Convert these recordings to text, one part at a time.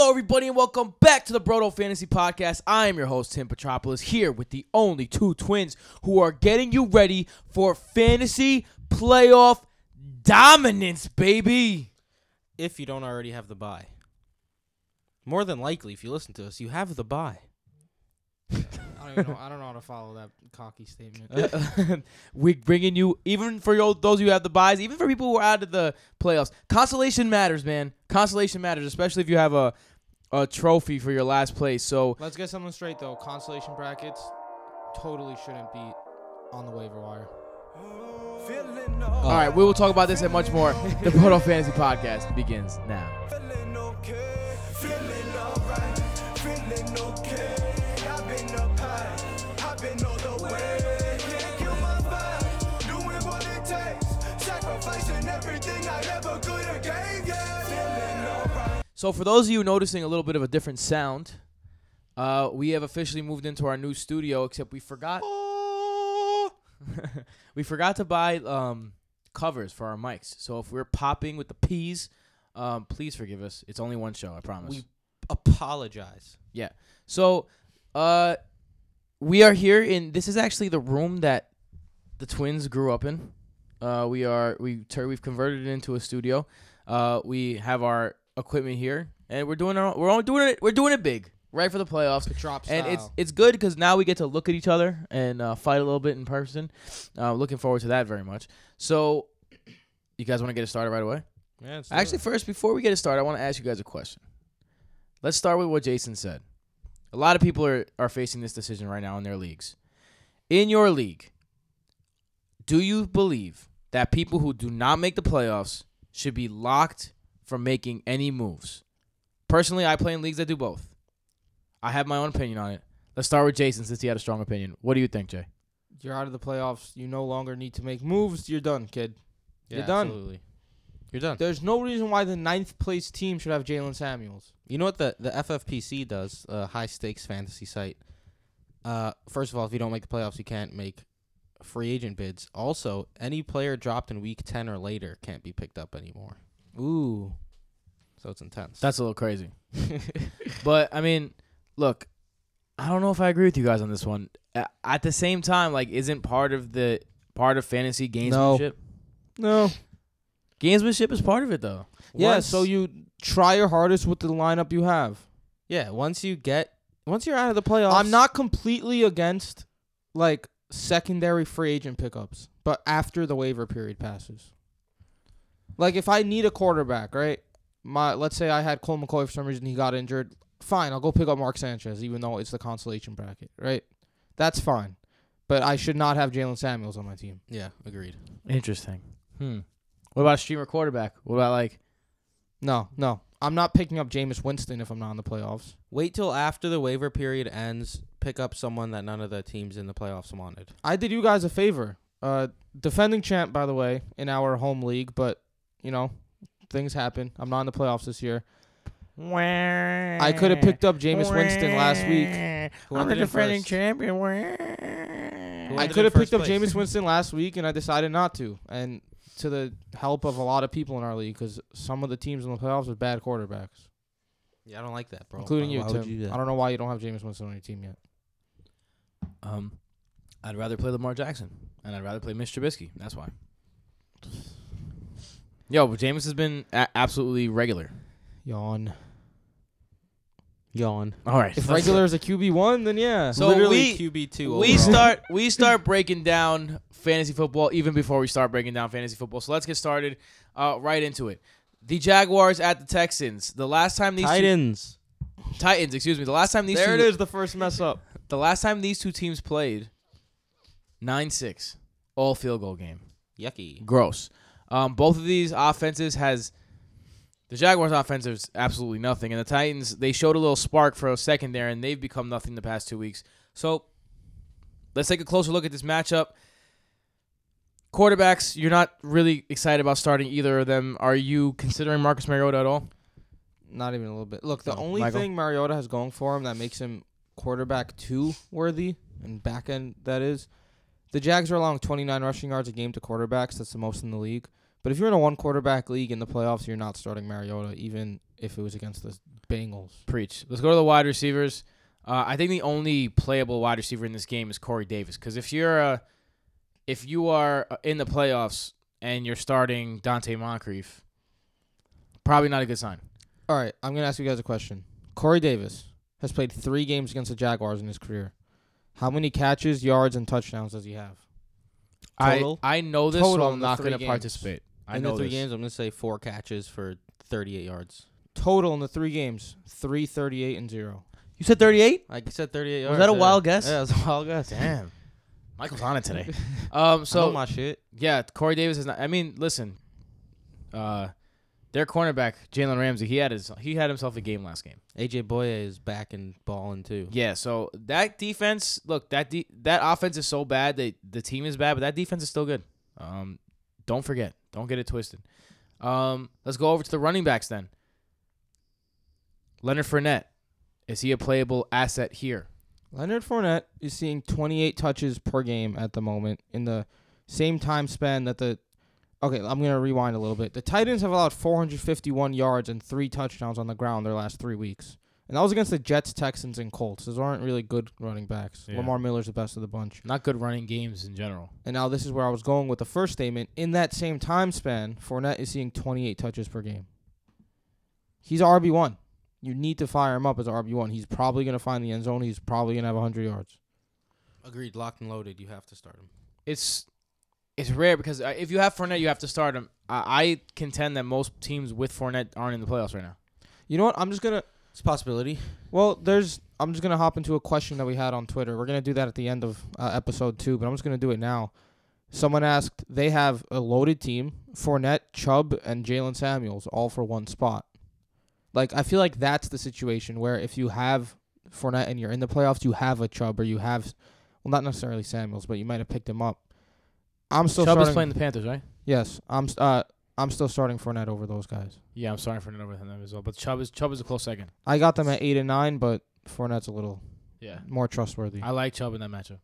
Hello, everybody, and welcome back to the Broto Fantasy Podcast. I am your host, Tim Petropolis, here with the only two twins who are getting you ready for fantasy playoff dominance, baby. if you don't already have the buy. More than likely, if you listen to us, you have the buy. I don't even know. I don't know how to follow that cocky statement. We're bringing you even for yo- those who have the buys, even for people who are out of the playoffs. Consolation matters, man. Consolation matters, especially if you have a a trophy for your last place. So Let's get something straight though. Consolation brackets totally shouldn't be on the waiver wire. All right, we will talk about this and much more. The Proto Fantasy Podcast begins now. So, for those of you noticing a little bit of a different sound, uh, we have officially moved into our new studio. Except we forgot, we forgot to buy um, covers for our mics. So if we're popping with the P's, um, please forgive us. It's only one show, I promise. We apologize. Yeah. So, uh, we are here in. This is actually the room that the twins grew up in. Uh, we are we tur- we've converted it into a studio. Uh, we have our equipment here, and we're doing our, we're only doing it we're doing it big, right for the playoffs. Drop And it's it's good because now we get to look at each other and uh, fight a little bit in person. Uh, looking forward to that very much. So, you guys want to get it started right away? Yeah, it's Actually, first, before we get it started, I want to ask you guys a question. Let's start with what Jason said. A lot of people are, are facing this decision right now in their leagues. In your league, do you believe that people who do not make the playoffs should be locked from making any moves? Personally, I play in leagues that do both. I have my own opinion on it. Let's start with Jason since he had a strong opinion. What do you think, Jay? You're out of the playoffs. You no longer need to make moves. You're done, kid. yeah, you're done. Absolutely. You're done. There's no reason why the ninth place team should have Jaylen Samuels. You know what the, the FFPC does, uh, high stakes fantasy site? Uh, first of all, if you don't make the playoffs, you can't make free agent bids. Also, any player dropped in week 10 or later can't be picked up anymore. Ooh. So it's intense. That's a little crazy. but I mean, look, I don't know if I agree with you guys on this one. A- At the same time, like, isn't part of the part of fantasy gamesmanship? No. Gamesmanship is part of it, though. Yeah, Once- so you try your hardest with the lineup you have. yeah, once you get, once you're out of the playoffs. I'm not completely against like secondary free agent pickups, but after the waiver period passes. Like if I need a quarterback, right? My let's say I had Colt McCoy for some reason he got injured. Fine, I'll go pick up Mark Sanchez, even though it's the consolation bracket, right? That's fine. But I should not have Jaylen Samuels on my team. Yeah, agreed. Interesting. Hmm. What about a streamer quarterback? What about like? No, no. I'm not picking up Jameis Winston if I'm not in the playoffs. Wait till after the waiver period ends. Pick up someone that none of the teams in the playoffs wanted. I did you guys a favor. Uh, defending champ, by the way, in our home league, but you know, things happen. I'm not in the playoffs this year. I could have picked up Jameis Winston last week. Who ended in first? champion. Who I ended could in have picked first up place? Jameis Winston last week, and I decided not to. And to the help of a lot of people in our league, because some of the teams in the playoffs have bad quarterbacks, Yeah, I don't like that, bro. including Why- you, why would Tim. do that? I don't know why you don't have Jameis Winston on your team yet. Um, I'd rather play Lamar Jackson, and I'd rather play Mitch Trubisky. That's why. Yo, but Jameis has been a- absolutely regular. Yawn. Yawn. All right. If let's- regular is a QB one, then yeah. So Literally we- QB two. we start we start breaking down fantasy football even before we start breaking down fantasy football. So let's get started uh, right into it. The Jaguars at the Texans. The last time these Titans. two, Titans, excuse me. The last time these there two, it is, the first mess up. The last time these two teams played, nine six, all field goal game. Yucky. Gross. Um, both of these offenses has the Jaguars' offense is absolutely nothing, and the Titans they showed a little spark for a second there, and they've become nothing the past two weeks. So let's take a closer look at this matchup. Quarterbacks, you're not really excited about starting either of them. Are you considering Marcus Mariota at all? Not even a little bit. Look, the No. only Michael? thing Mariota has going for him that makes him quarterback two worthy and back end that is, the Jags are allowing 29 rushing yards a game to quarterbacks. That's the most in the league. But if you're in a one quarterback league in the playoffs, you're not starting Mariota, even if it was against the Bengals. Preach. Let's go to the wide receivers. Uh, I think the only playable wide receiver in this game is Corey Davis. Because if you're a, if you are uh, in the playoffs and you're starting Donte Moncrief, probably not a good sign. All right, I'm gonna ask you guys a question. Corey Davis has played three games against the Jaguars in his career. How many catches, yards, and touchdowns does he have? Total? I I know this, Total so I'm the not three going to games. participate. I in know the three this. games, I'm gonna say four catches for 38 yards. Total in the three games, three thirty-eight and zero. You said 38? Like you said, 38 yards. Was that a yeah. wild guess? Yeah, it was a wild guess. Damn. Michael's on it today. Um. So So my shit. yeah, Corey Davis is not. I mean, listen. Uh, their cornerback Jalen Ramsey, he had his he had himself a game last game. AJ Bouye is back and balling too. Yeah. So that defense, look that de- that offense is so bad that the team is bad, but that defense is still good. Um, don't forget, don't get it twisted. Um, let's go over to the running backs then. Leonard Fournette, is he a playable asset here? Leonard Fournette is seeing 28 touches per game at the moment in the same time span that the. Okay, I'm gonna rewind a little bit. The Titans have allowed 451 yards and three touchdowns on the ground their last three weeks, and that was against the Jets, Texans, and Colts. Those aren't really good running backs. Yeah. Lamar Miller's the best of the bunch. Not good running games in general. And now this is where I was going with the first statement. In that same time span, Fournette is seeing 28 touches per game. He's RB one. You need to fire him up as RB one. He's probably gonna find the end zone. He's probably gonna have 100 yards. Agreed. Locked and loaded. You have to start him. it's it's rare because uh, if you have Fournette, you have to start him. I, I contend that most teams with Fournette aren't in the playoffs right now. You know what? I'm just gonna. It's a possibility. Well, there's. I'm just gonna hop into a question that we had on Twitter. We're gonna do that at the end of uh, episode two, but I'm just gonna do it now. Someone asked. They have a loaded team: Fournette, Chubb, and Jaylen Samuels, all for one spot. Like I feel like that's the situation where if you have Fournette and you're in the playoffs, you have a Chubb or you have, well, not necessarily Samuels, but you might have picked him up. I'm still Chubb starting. is playing the Panthers, right? yes, I'm. s- Uh, I'm still starting Fournette over those guys. Yeah, I'm starting Fournette over them as well. But Chubb is Chubb is a close second. I got them at eight and nine, but Fournette's a little Yeah, more trustworthy. I like Chubb in that matchup.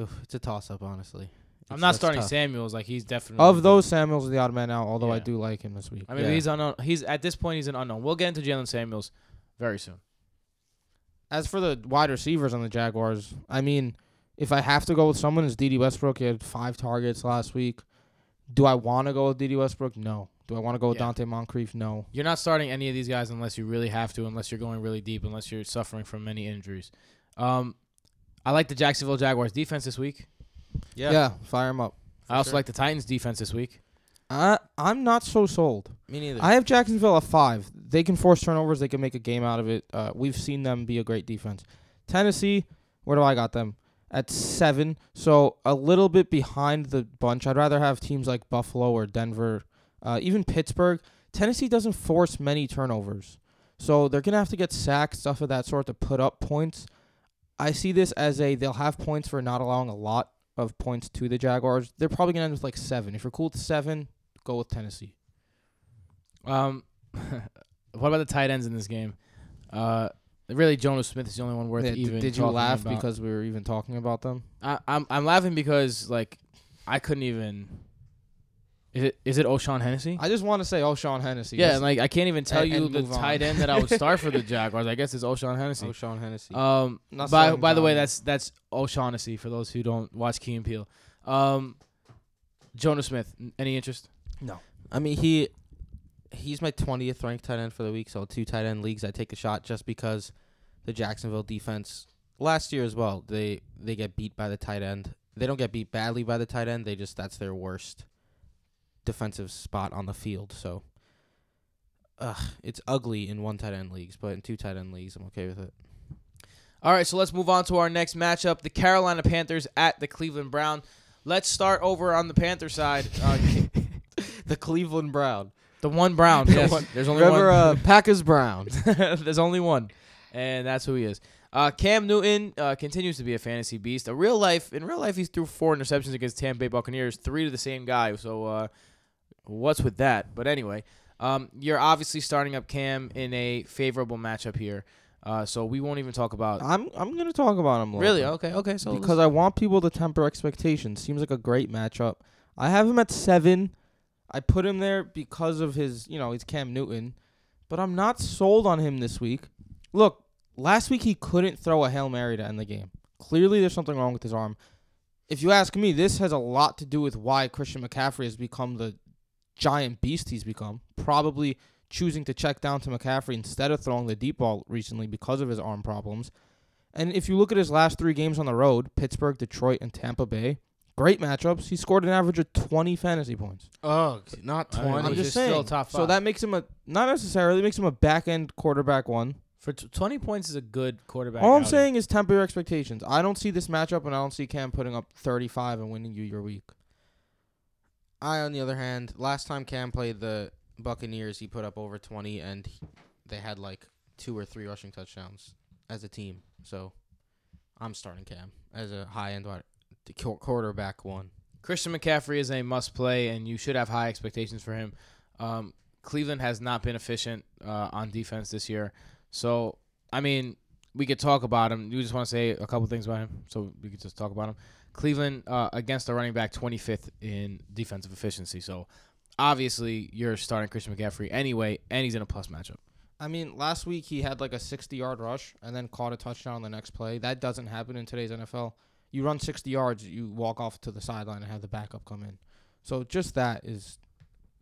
Oof, it's a toss up, honestly. I'm It's- not that's starting tough. Samuels. Like he's definitely Of those, Samuels is the odd man out. Although I Yeah. do like him this week. I mean, Yeah. he's unknown. He's at this point he's an unknown. We'll get into Jaylen Samuels very soon. As for the wide receivers on the Jaguars, I mean, if I have to go with someone, it's Dede Westbrook. He had five targets last week. Do I want to go with Dede Westbrook? No. Do I want to go with Yeah. Donte Moncrief? No. You're not starting any of these guys unless you really have to, unless you're going really deep, unless you're suffering from many injuries. Um, I like the Jacksonville Jaguars defense this week. Yeah. Yeah, fire him up. I also sure. like the Titans defense this week. I I'm not so sold. Me neither. I have Jacksonville at five. They can force turnovers. They can make a game out of it. Uh, we've seen them be a great defense. Tennessee, where do I got them? At seven. So a little bit behind the bunch. I'd rather have teams like Buffalo or Denver, uh, even Pittsburgh. Tennessee doesn't force many turnovers. So they're to have to get sacks, stuff of that sort, to put up points. I see this as a they'll have points for not allowing a lot of points to the Jaguars. They're probably to end with like seven. If you're cool with seven, go with Tennessee. Um, what about the tight ends in this game? Uh, really, Jonnu Smith is the only one worth Yeah, even. did you talking laugh about. because we were even talking about them? I, I'm I'm laughing because like I couldn't even. Is it is it O'Shawn Hennessy? I just want to say, Sean Hennessy. yeah, and like I can't even tell and- you and the on. tight end that I would start for the Jaguars. I guess it's O'Shawn Hennessy. Sean Hennessy. Um, Not by by the way, John. that's that's O'Shaughnessy for those who don't watch Key and Peele. Um, Jonnu Smith, any interest? No. I mean, he he's my 20th ranked tight end for the week. So two tight end leagues, I take a shot just because the Jacksonville defense last year as well. They they get beat by the tight end. They don't get beat badly by the tight end. They just that's their worst defensive spot on the field. So, ugh, it's ugly in one tight end leagues, but in two tight end leagues, I'm okay with it. All right, so let's move on to our next matchup: the Carolina Panthers at the Cleveland Brown. Let's start over on the Panther side. Uh, The Cleveland Brown. The one Brown. Yes, one- there's only Remember, one. uh, Packers Brown. There's only one, and that's who he is. Uh, Cam Newton uh, continues to be a fantasy beast. A real life, in real life, he threw four interceptions against Tampa Bay Buccaneers, three to the same guy. So, uh, what's with that? But anyway, um, you're obviously starting up Cam in a favorable matchup here. Uh, so we won't even talk about. I'm I'm gonna talk about him. really? bit. Okay. Okay. So because I want people to temper expectations. Seems like a great matchup. I have him at seven. I put him there because of his, you know, he's Cam Newton, but I'm not sold on him this week. Look, last week he couldn't throw a Hail Mary to end the game. Clearly, there's something wrong with his arm. If you ask me, this has a lot to do with why Christian McCaffrey has become the giant beast he's become. Probably choosing to check down to McCaffrey instead of throwing the deep ball recently because of his arm problems. And if you look at his last three games on the road Pittsburgh, Detroit, and Tampa Bay great matchups. He scored an average of 20 fantasy points. Oh, not 20. I'm he's just still saying. top So that makes him a not necessarily makes him a back end quarterback one. For t- 20 points is a good quarterback. All I'm outing. saying is temper your expectations. I don't see this matchup, and I don't see Cam putting up 35 and winning you your week. I, on the other hand, last time Cam played the Buccaneers, he put up over 20, and he, they had like two or three rushing touchdowns as a team. So I'm starting Cam as a high end wide the quarterback one. Christian McCaffrey is a must play, and you should have high expectations for him. Um, Cleveland has not been efficient uh, on defense this year. So, I mean, we could talk about him. You just want to say a couple things about him, so we could just talk about him. Cleveland uh, against the running back 25th in defensive efficiency. So, obviously, you're starting Christian McCaffrey anyway, and he's in a plus matchup. I mean, last week he had like a 60 yard rush and then caught a touchdown on the next play. That doesn't happen in today's NFL. You run 60 yards, you walk off to the sideline and have the backup come in. So just that is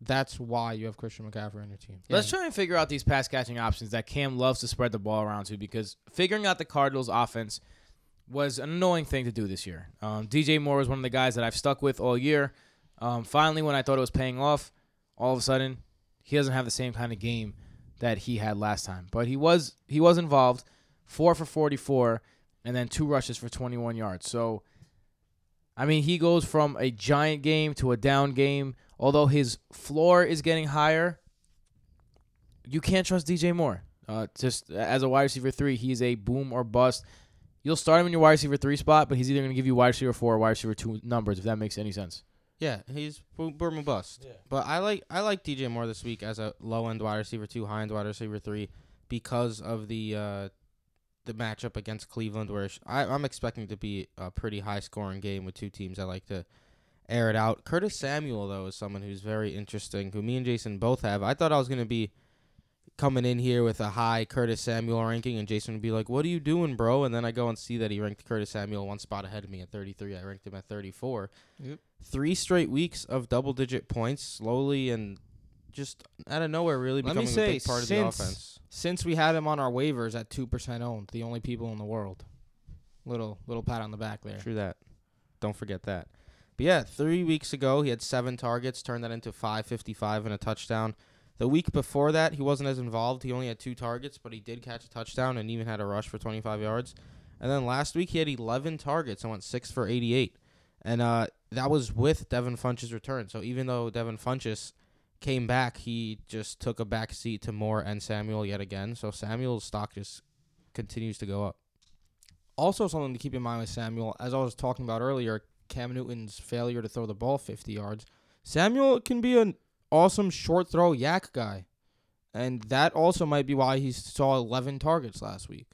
that's why you have Christian McCaffrey on your team. Let's try and figure out these pass catching options that Cam loves to spread the ball around to because figuring out the Cardinals' offense was an annoying thing to do this year. Um, DJ Moore was one of the guys that I've stuck with all year. Um, finally, when I thought it was paying off, all of a sudden he doesn't have the same kind of game that he had last time. But he was he was involved, four for forty four, and then two rushes for twenty one yards. So, I mean, he goes from a giant game to a down game. Although his floor is getting higher, you can't trust DJ Moore. Uh, just as a wide receiver three, he's a boom or bust. You'll start him in your wide receiver three spot, but he's either going to give you wide receiver four or wide receiver two numbers, if that makes any sense. Yeah, he's boom, boom and bust. Yeah. But I like I like DJ Moore this week as a low end wide receiver two, high end wide receiver three, because of the uh, the matchup against Cleveland, where I, I'm expecting to be a pretty high scoring game with two teams I like to air it out. Curtis Samuel though is someone who's very interesting, who me and Jason both have. I thought I was gonna be coming in here with a high Curtis Samuel ranking, and Jason would be like, "What are you doing, bro?" And then I go and see that he ranked Curtis Samuel one spot ahead of me at 33. I ranked him at 34 three straight weeks of double digit points slowly and just out of nowhere really Let becoming a say, big part of the since- offense. Since we had him on our waivers at 2% owned, the only people in the world. Little little pat on the back there. True that. Don't forget that. But yeah, three weeks ago he had seven targets, turned that into five fifty five and a touchdown. The week before that he wasn't as involved. He only had two targets, but he did catch a touchdown and even had a rush for twenty five yards. And then last week he had eleven targets and went six for eighty eight. And uh, that was with Devin Funchess' return. So even though Devin Funchess came back, he just took a back seat to Moore and Samuel yet again. So Samuel's stock just continues to go up. Also, something to keep in mind with Samuel, as I was talking about earlier, Cam Newton's failure to throw the ball 50 yards. Samuel can be an awesome short throw YAC guy. And that also might be why he saw 11 targets last week.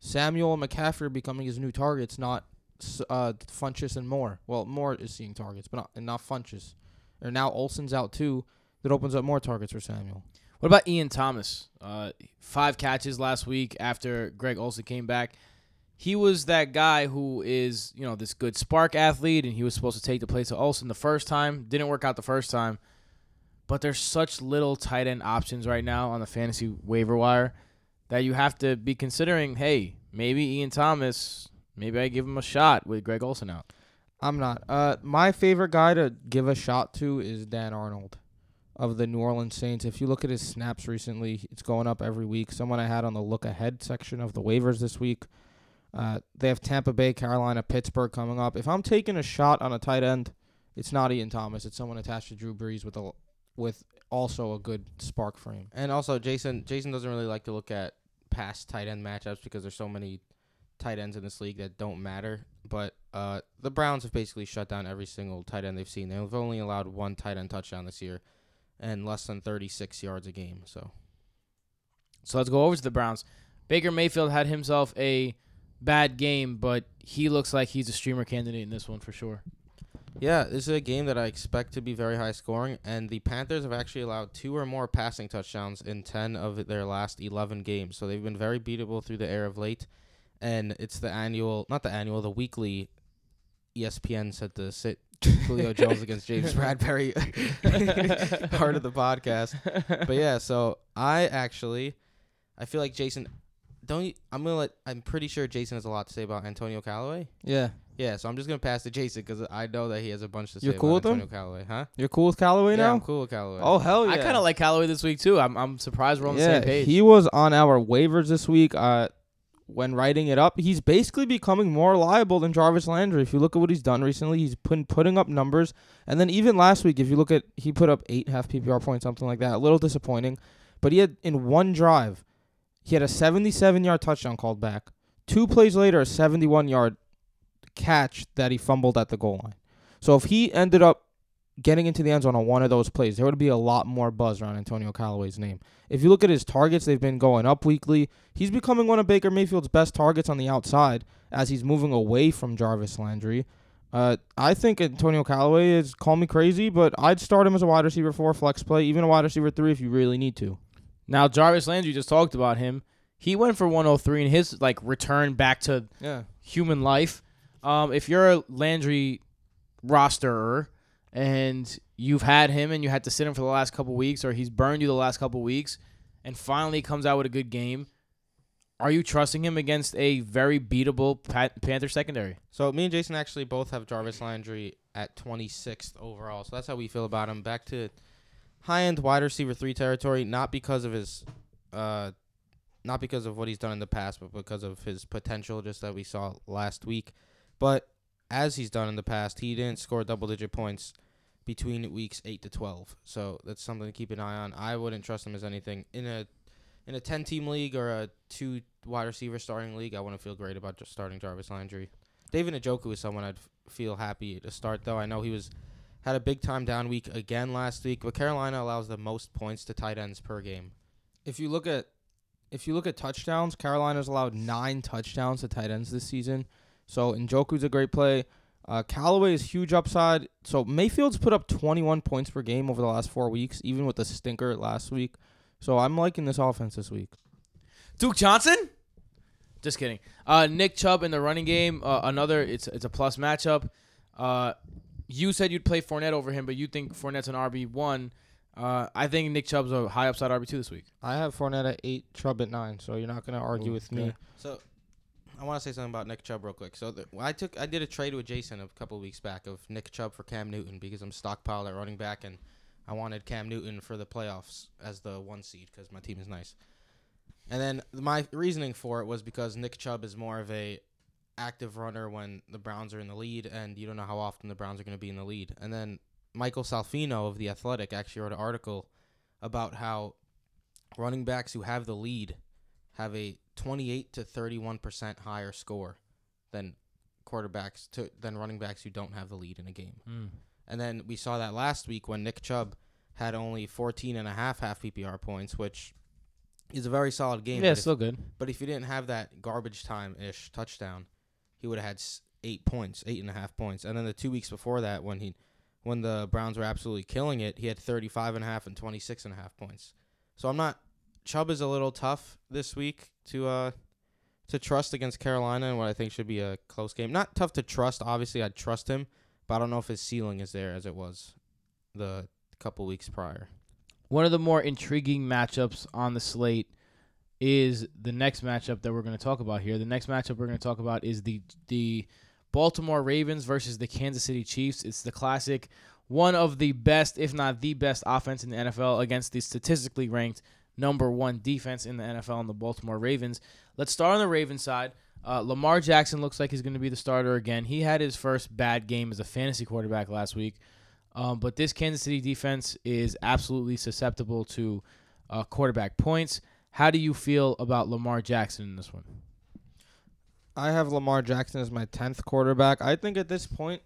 Samuel and McCaffrey are becoming his new targets, not uh, Funchess and Moore. Well, Moore is seeing targets, but not, and not Funchess. And now Olsen's out too. That opens up more targets for Samuel. What about Ian Thomas? Uh, five catches last week after Greg Olsen came back. He was that guy who is, you know, this good SPARQ athlete, and he was supposed to take the place of Olsen the first time. Didn't work out the first time. But there's such little tight end options right now on the fantasy waiver wire that you have to be considering, hey, maybe Ian Thomas, maybe I give him a shot with Greg Olsen out. I'm not. Uh, my favorite guy to give a shot to is Dan Arnold of the New Orleans Saints. If you look at his snaps recently, it's going up every week. Someone I had on the look ahead section of the waivers this week. Uh, they have Tampa Bay, Carolina, Pittsburgh coming up. If I'm taking a shot on a tight end, it's not Ian Thomas. It's someone attached to Drew Brees with a with also a good SPARQ frame. And also, Jason Jason doesn't really like to look at past tight end matchups because there's so many tight ends in this league that don't matter. But uh, the Browns have basically shut down every single tight end they've seen. They've only allowed one tight end touchdown this year, and less than 36 yards a game. So So let's go over to the Browns. Baker Mayfield had himself a bad game, but he looks like he's a streamer candidate in this one for sure. Yeah, this is a game that I expect to be very high scoring, and the Panthers have actually allowed two or more passing touchdowns in 10 of their last 11 games. So they've been very beatable through the air of late. And it's the annual, not the annual, the weekly ESPN said the sit Julio Jones against James Bradberry part of the podcast. But yeah, so I actually, I feel like Jason, don't you, I'm gonna let, I'm pretty sure Jason has a lot to say about Antonio Callaway. Yeah. Yeah, so I'm just gonna pass to Jason because I know that he has a bunch to say You're cool about with him? Antonio Callaway, huh? You're cool with Callaway yeah, now? I'm cool with Callaway. Oh hell yeah! I kind of like Callaway this week too. I'm I'm surprised we're on the yeah, same page. he was on our waivers this week. Uh, when writing it up, he's basically becoming more reliable than Jarvis Landry. If you look at what he's done recently, he's putting putting up numbers. And then even last week, if you look at, he put up eight half PPR points, something like that. A little disappointing, but he had in one drive, he had a 77 yard touchdown called back. Two plays later, a 71 yard catch that he fumbled at the goal line. So if he ended up getting into the end zone on one of those plays, there would be a lot more buzz around Antonio Callaway's name. If you look at his targets, they've been going up weekly. He's becoming one of Baker Mayfield's best targets on the outside as he's moving away from Jarvis Landry. Uh, I think Antonio Callaway is call me crazy, but I'd start him as a wide receiver four flex play, even a wide receiver three if you really need to. now Jarvis Landry just talked about him. He went for 103 in his like return back to Yeah. human life. Um, if you're a Landry rosterer and you've had him and you had to sit him for the last couple weeks, or he's burned you the last couple weeks, and finally comes out with a good game, are you trusting him against a very beatable Pat- Panther secondary? So me and Jason actually both have Jarvis Landry at 26th overall. So that's how we feel about him. Back to high end wide receiver three territory, not because of his, uh, not because of what he's done in the past, but because of his potential, just that we saw last week. But as he's done in the past, he didn't score double digit points between weeks eight to 12. So that's something to keep an eye on. I wouldn't trust him as anything in a in a 10 team league or a two wide receiver starting league. I wouldn't feel great about just starting Jarvis Landry. David Njoku is someone I'd f- feel happy to start though. I know he was had a big time down week again last week, but Carolina allows the most points to tight ends per game. If you look at if you look at touchdowns, Carolina's allowed nine touchdowns to tight ends this season. So Njoku's a great play. Uh, Callaway is huge upside. So Mayfield's put up 21 points per game over the last four weeks, even with the stinker last week. So I'm liking this offense this week. Duke Johnson? Just kidding. Uh, Nick Chubb in the running game. Uh, another. It's it's a plus matchup. Uh, you said you'd play Fournette over him, but you think Fournette's an RB one. Uh, I think Nick Chubb's a high upside RB two this week. I have Fournette at eight, Chubb at nine. So you're not gonna argue Ooh, with me. okay. So I want to say something about Nick Chubb real quick. So the, I took I did a trade with Jason a couple weeks back of Nick Chubb for Cam Newton because I'm stockpiled at running back and I wanted Cam Newton for the playoffs as the one seed because my team is nice. And then my reasoning for it was because Nick Chubb is more of a active runner when the Browns are in the lead, and you don't know how often the Browns are going to be in the lead. And then Michael Salfino of the Athletic actually wrote an article about how running backs who have the lead have a 28 to 31 percent higher score than quarterbacks to than running backs who don't have the lead in a game. Hmm. And then we saw that last week when Nick Chubb had only 14 and a half half PPR points, which is a very solid game. Yeah, but, if, still good. but if he didn't have that garbage time ish touchdown, he would have had eight points, eight and a half points. And then the two weeks before that, when he, when the Browns were absolutely killing it, he had 35 and a half and 26 and a half points. So I'm not. Chubb is a little tough this week to uh to trust against Carolina and what I think should be a close game. Not tough to trust. Obviously, I'd trust him, but I don't know if his ceiling is there as it was the couple weeks prior. One of the more intriguing matchups on the slate is the next matchup that we're going to talk about here. The next matchup we're going to talk about is the the Baltimore Ravens versus the Kansas City Chiefs. It's the classic one of the best, if not the best offense in the NFL against the statistically ranked number 1 defense in the NFL in the Baltimore Ravens. Let's start on the Ravens side. Uh, Lamar Jackson looks like he's going to be the starter again. He had his first bad game as a fantasy quarterback last week. Um, but this Kansas City defense is absolutely susceptible to uh, quarterback points. How do you feel about Lamar Jackson in this one? I have Lamar Jackson as my tenth quarterback. I think at this point,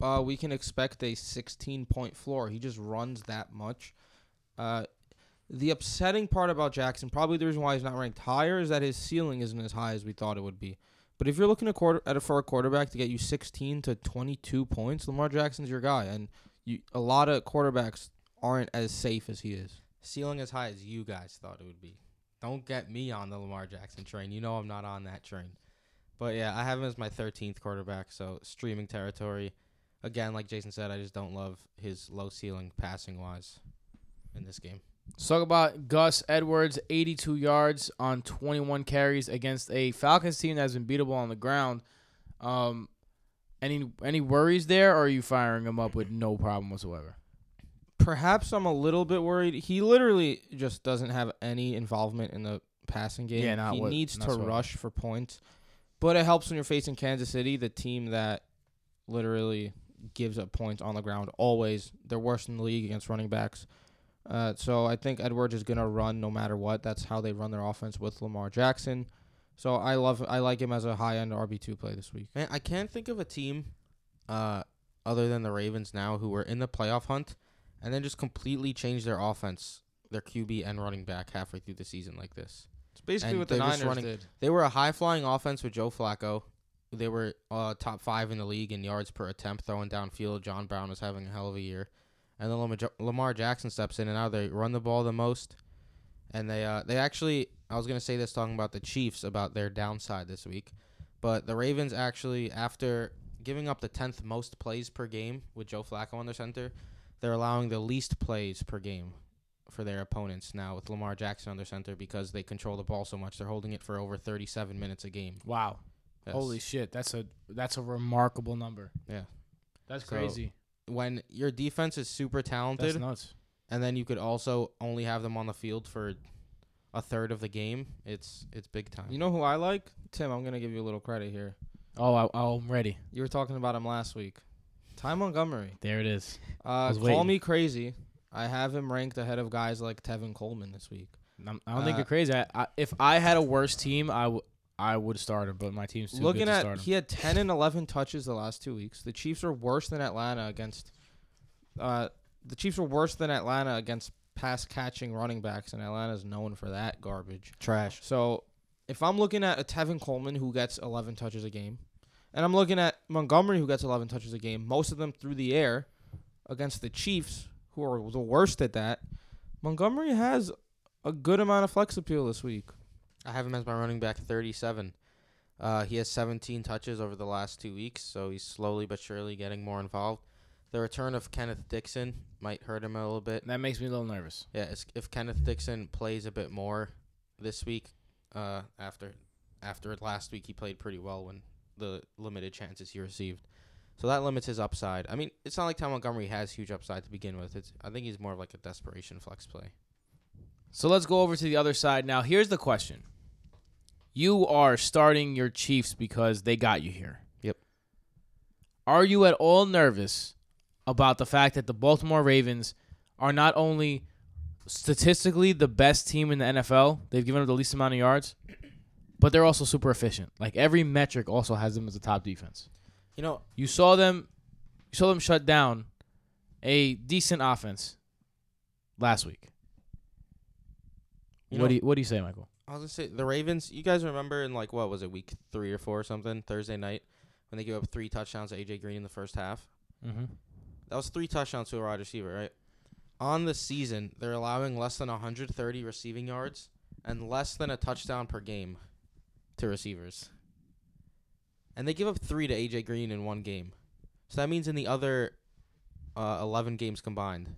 uh, we can expect a 16 point floor. He just runs that much. Uh, the upsetting part about Jackson, probably the reason why he's not ranked higher, is that his ceiling isn't as high as we thought it would be. But if you're looking at quarter at a, for a quarterback to get you 16 to 22 points, Lamar Jackson's your guy, and you a lot of quarterbacks aren't as safe as he is. Ceiling as high as you guys thought it would be. Don't get me on the Lamar Jackson train. You know I'm not on that train. But yeah, I have him as my 13th quarterback, so streaming territory. Again, like Jason said, I just don't love his low ceiling passing wise in this game. Let's talk about Gus Edwards, 82 yards on 21 carries against a Falcons team that's been beatable on the ground. Um, any any worries there, or are you firing him up with no problem whatsoever? Perhaps I'm a little bit worried. He literally just doesn't have any involvement in the passing game. Yeah, not he what- needs to rush for points, but it helps when you're facing Kansas City, the team that literally gives up points on the ground always. They're worst in the league against running backs. Uh, so I think Edwards is gonna run no matter what. That's how they run their offense with Lamar Jackson. So I love I like him as a high end RB two play this week. Man, I can't think of a team uh, other than the Ravens now who were in the playoff hunt and then just completely changed their offense, their QB and running back halfway through the season like this. It's basically And what the Niners running- did. They were a high flying offense with Joe Flacco. They were uh, top five in the league in yards per attempt throwing downfield. John Brown was having a hell of a year, and then Lamar, Lamar Jackson steps in, and now they run the ball the most. And they uh, they actually I was gonna say this talking about the Chiefs about their downside this week, but the Ravens actually after giving up the tenth most plays per game with Joe Flacco on their center, they're allowing the least plays per game for their opponents now with Lamar Jackson on their center because they control the ball so much. They're holding it for over 37 minutes a game. Wow, Yes. holy shit, that's a that's a remarkable number. Yeah. that's So, crazy. When your defense is super That's talented, nuts. and then you could also only have them on the field for a third of the game, it's it's big time. You know who I like? Tim, I'm gonna give you a little credit here. Oh, I, I'm ready. You were talking about him last week. Ty Montgomery. There it is. Uh, call waiting. me crazy. I have him ranked ahead of guys like Tevin Coleman this week. I'm, I don't think Uh, you're crazy. I, I, if I had a worse team, I would I would start him, but my team's too Looking good to at, start him. he had 10 and 11 touches the last two weeks. The Chiefs are worse than Atlanta against. Uh, the Chiefs were worse than Atlanta against pass catching running backs, and Atlanta's known for that garbage. Trash. So if I'm looking at a Tevin Coleman who gets 11 touches a game, and I'm looking at Montgomery who gets 11 touches a game, most of them through the air against the Chiefs, who are the worst at that, Montgomery has a good amount of flex appeal this week. I have him as my running back 37. Uh, he has 17 touches over the last two weeks, so he's slowly but surely getting more involved. The return of Kenneth Dixon might hurt him a little bit. that makes me a little nervous. Yeah, if Kenneth Dixon plays a bit more this week, uh, after after last week he played pretty well when the limited chances he received, so that limits his upside. I mean, it's not like Tom Montgomery has huge upside to begin with. It's I think he's more of like a desperation flex play. So let's go over to the other side now. Here's the question: You are starting your Chiefs because they got you here. Yep. Are you at all nervous about the fact that the Baltimore Ravens are not only statistically the best team in the NFL, they've given up the least amount of yards, but they're also super efficient. Like every metric also has them as a top defense. You know, You saw them you saw them shut down a decent offense last week. What know- do you what do you say, Michael? I was gonna say the Ravens. You guys remember in like what was it, week three or four or something, Thursday night, when they gave up three touchdowns to AJ Green in the first half. Mm-hmm. That was three touchdowns to a wide receiver, right? On the season, they're allowing less than 130 receiving yards and less than a touchdown per game to receivers. And they give up three to AJ Green in one game. So that means in the other uh, 11 games combined,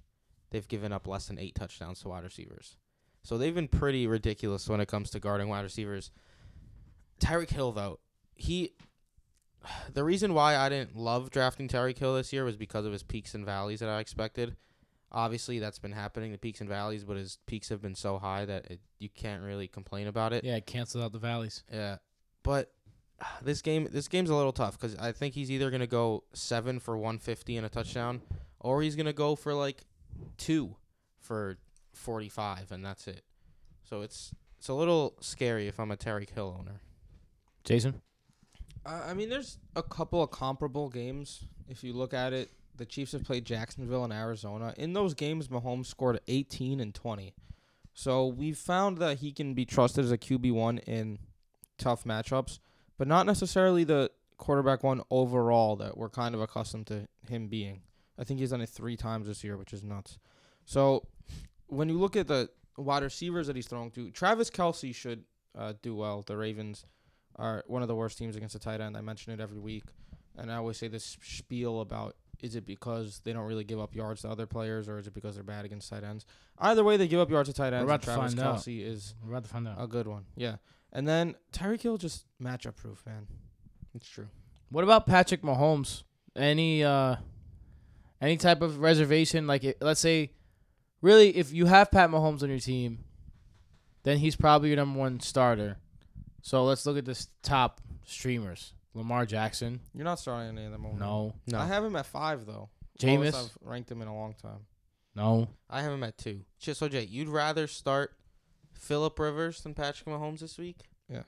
they've given up less than eight touchdowns to wide receivers. So they've been pretty ridiculous when it comes to guarding wide receivers. Tyreek Hill, though, he the reason why I didn't love drafting Tyreek Hill this year was because of his peaks and valleys that I expected. Obviously, that's been happening, the peaks and valleys, but his peaks have been so high that it, you can't really complain about it. Yeah, it canceled out the valleys. Yeah, but this game, this game's a little tough because I think he's either gonna go seven for 150 and a touchdown, or he's gonna go for like two for 45, and that's it. So it's it's a little scary if I'm a Terry Hill owner. Jason? Uh, I mean, there's a couple of comparable games. If you look at it, the Chiefs have played Jacksonville and Arizona. In those games, Mahomes scored 18 and 20. So we've found that he can be trusted as a QB1 in tough matchups. but not necessarily the quarterback one overall that we're kind of accustomed to him being. I think he's done it three times this year, which is nuts. So when you look at the wide receivers that he's throwing to, Travis Kelce should uh, do well. The Ravens are one of the worst teams against the tight end. I mention it every week, and I always say this spiel about is it because they don't really give up yards to other players, or is it because they're bad against tight ends? Either way, they give up yards to tight ends. about and to Travis find out. Kelce is We're about to find out. a good one. Yeah, and then Tyreek Hill just matchup proof, man. It's true. What about Patrick Mahomes? Any uh, any type of reservation? Like, it, let's say, really, if you have Pat Mahomes on your team, then he's probably your number one starter. So let's look at this top streamers: Lamar Jackson. You're not starting any of them over. No, No, I have him at five though. Jameis. I've ranked him in a long time. no. I have him at two. Just so Jay, you'd rather start Philip Rivers than Patrick Mahomes this week? Yeah.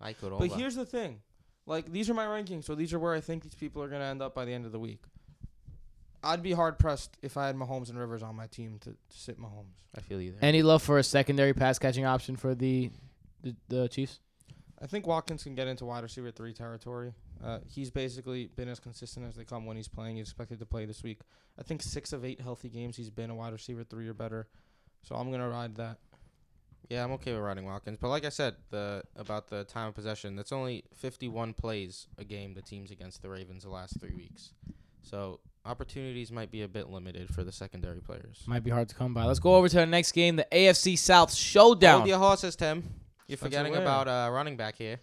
I could. But here's the thing, like these are my rankings, so these are where I think these people are gonna end up by the end of the week. I'd be hard pressed if I had Mahomes and Rivers on my team to, to sit Mahomes. I feel you there. Any love for a secondary pass catching option for the the, the Chiefs? I think Watkins can get into wide receiver three territory. Uh, he's basically been as consistent as they come when he's playing. He's expected to play this week. I think six of eight healthy games he's been a wide receiver three or better. So I'm gonna ride that. Yeah, I'm okay with riding Watkins, but like I said, the about the time of possession, that's only 51 plays a game the teams against the Ravens the last three weeks. So opportunities might be a bit limited for the secondary players. Might be hard to come by. Let's go over to the next game, the AFC South Showdown. Hold your horses, Tim. You're Spencer forgetting Ware. about uh, running back here,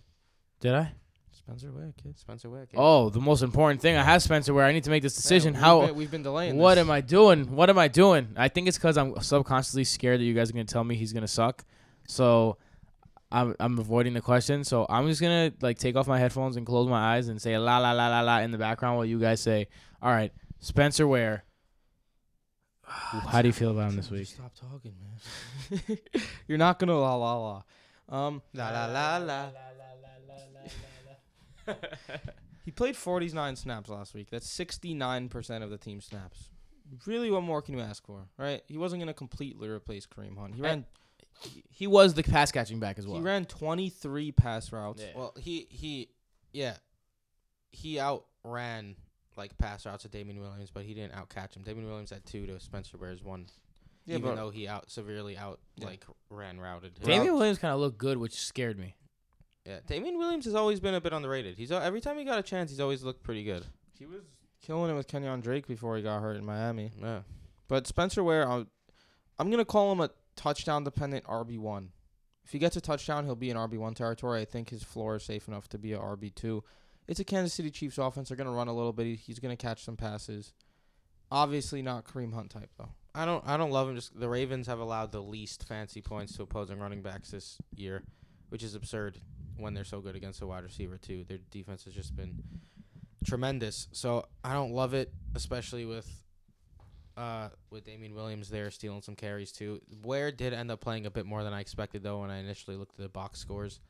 Did I? Spencer Ware, kids. Spencer Ware. Oh, the most important thing. I have Spencer where I need to make this decision. Man, How? we've been, we've been delaying. What this. am I doing? What am I doing? I think it's because I'm subconsciously scared that you guys are gonna tell me he's gonna suck. So I'm I'm avoiding the question. So I'm just gonna like take off my headphones and close my eyes and say la la la la la in the background while you guys say, "All right, Spencer Ware." How do you feel about him this week? Stop talking, man. You're not gonna la la la. Um, La la la la. he played 49 snaps last week. That's 69% of the team snaps. Really, what more can you ask for, right? He wasn't gonna completely replace Kareem Hunt. He ran He was the pass catching back as well. he ran 23 pass routes. Yeah. Well, he he, yeah, he outran like pass routes to Damien Williams, but he didn't outcatch him. Damien Williams had two to Spencer Ware's one. Yeah, even but though he out severely out Yeah. like ran routed. him. Damien Williams kind of looked good, which scared me. Yeah, Damien Williams has always been a bit underrated. He's every time he got a chance, he's always looked pretty good. he was killing it with Kenyan Drake before he got hurt in Miami. Yeah. But Spencer Ware, I'm, I'm gonna call him a touchdown dependent RB one. If he gets a touchdown, he'll be in RB one territory. I think his floor is safe enough to be a RB two. It's a Kansas City Chiefs offense. They're gonna run a little bit. He's gonna catch some passes. Obviously not Kareem Hunt type though. I don't I don't love him. Just the Ravens have allowed the least fancy points to opposing running backs this year, which is absurd when they're so good against a wide receiver too. Their defense has just been tremendous. So I don't love it, especially with uh with Damien Williams there stealing some carries too. Ware did end up playing a bit more than I expected though when I initially looked at the box scores.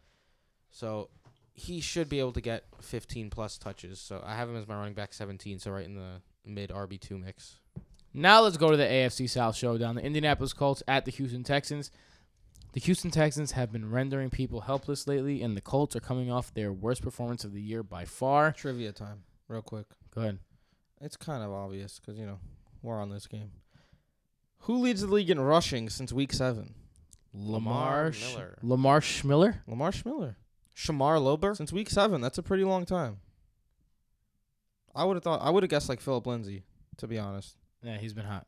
So he should be able to get 15 plus touches. So I have him as my running back 17, so right in the mid RB2 mix. Now let's go to the AFC South showdown. The Indianapolis Colts at the Houston Texans. The Houston Texans have been rendering people helpless lately, and the Colts are coming off their worst performance of the year by far. Trivia time, real quick. Go ahead. It's kind of obvious because you know we're on this game. Who leads the league in rushing since week seven? Lamar, Lamar Sh- Miller. Lamar Schmiller. Lamar Schmiller. Shamar Lober. Since week seven, that's a pretty long time. I would have thought I would have guessed like Philip Lindsay, to be honest. Yeah, he's been hot.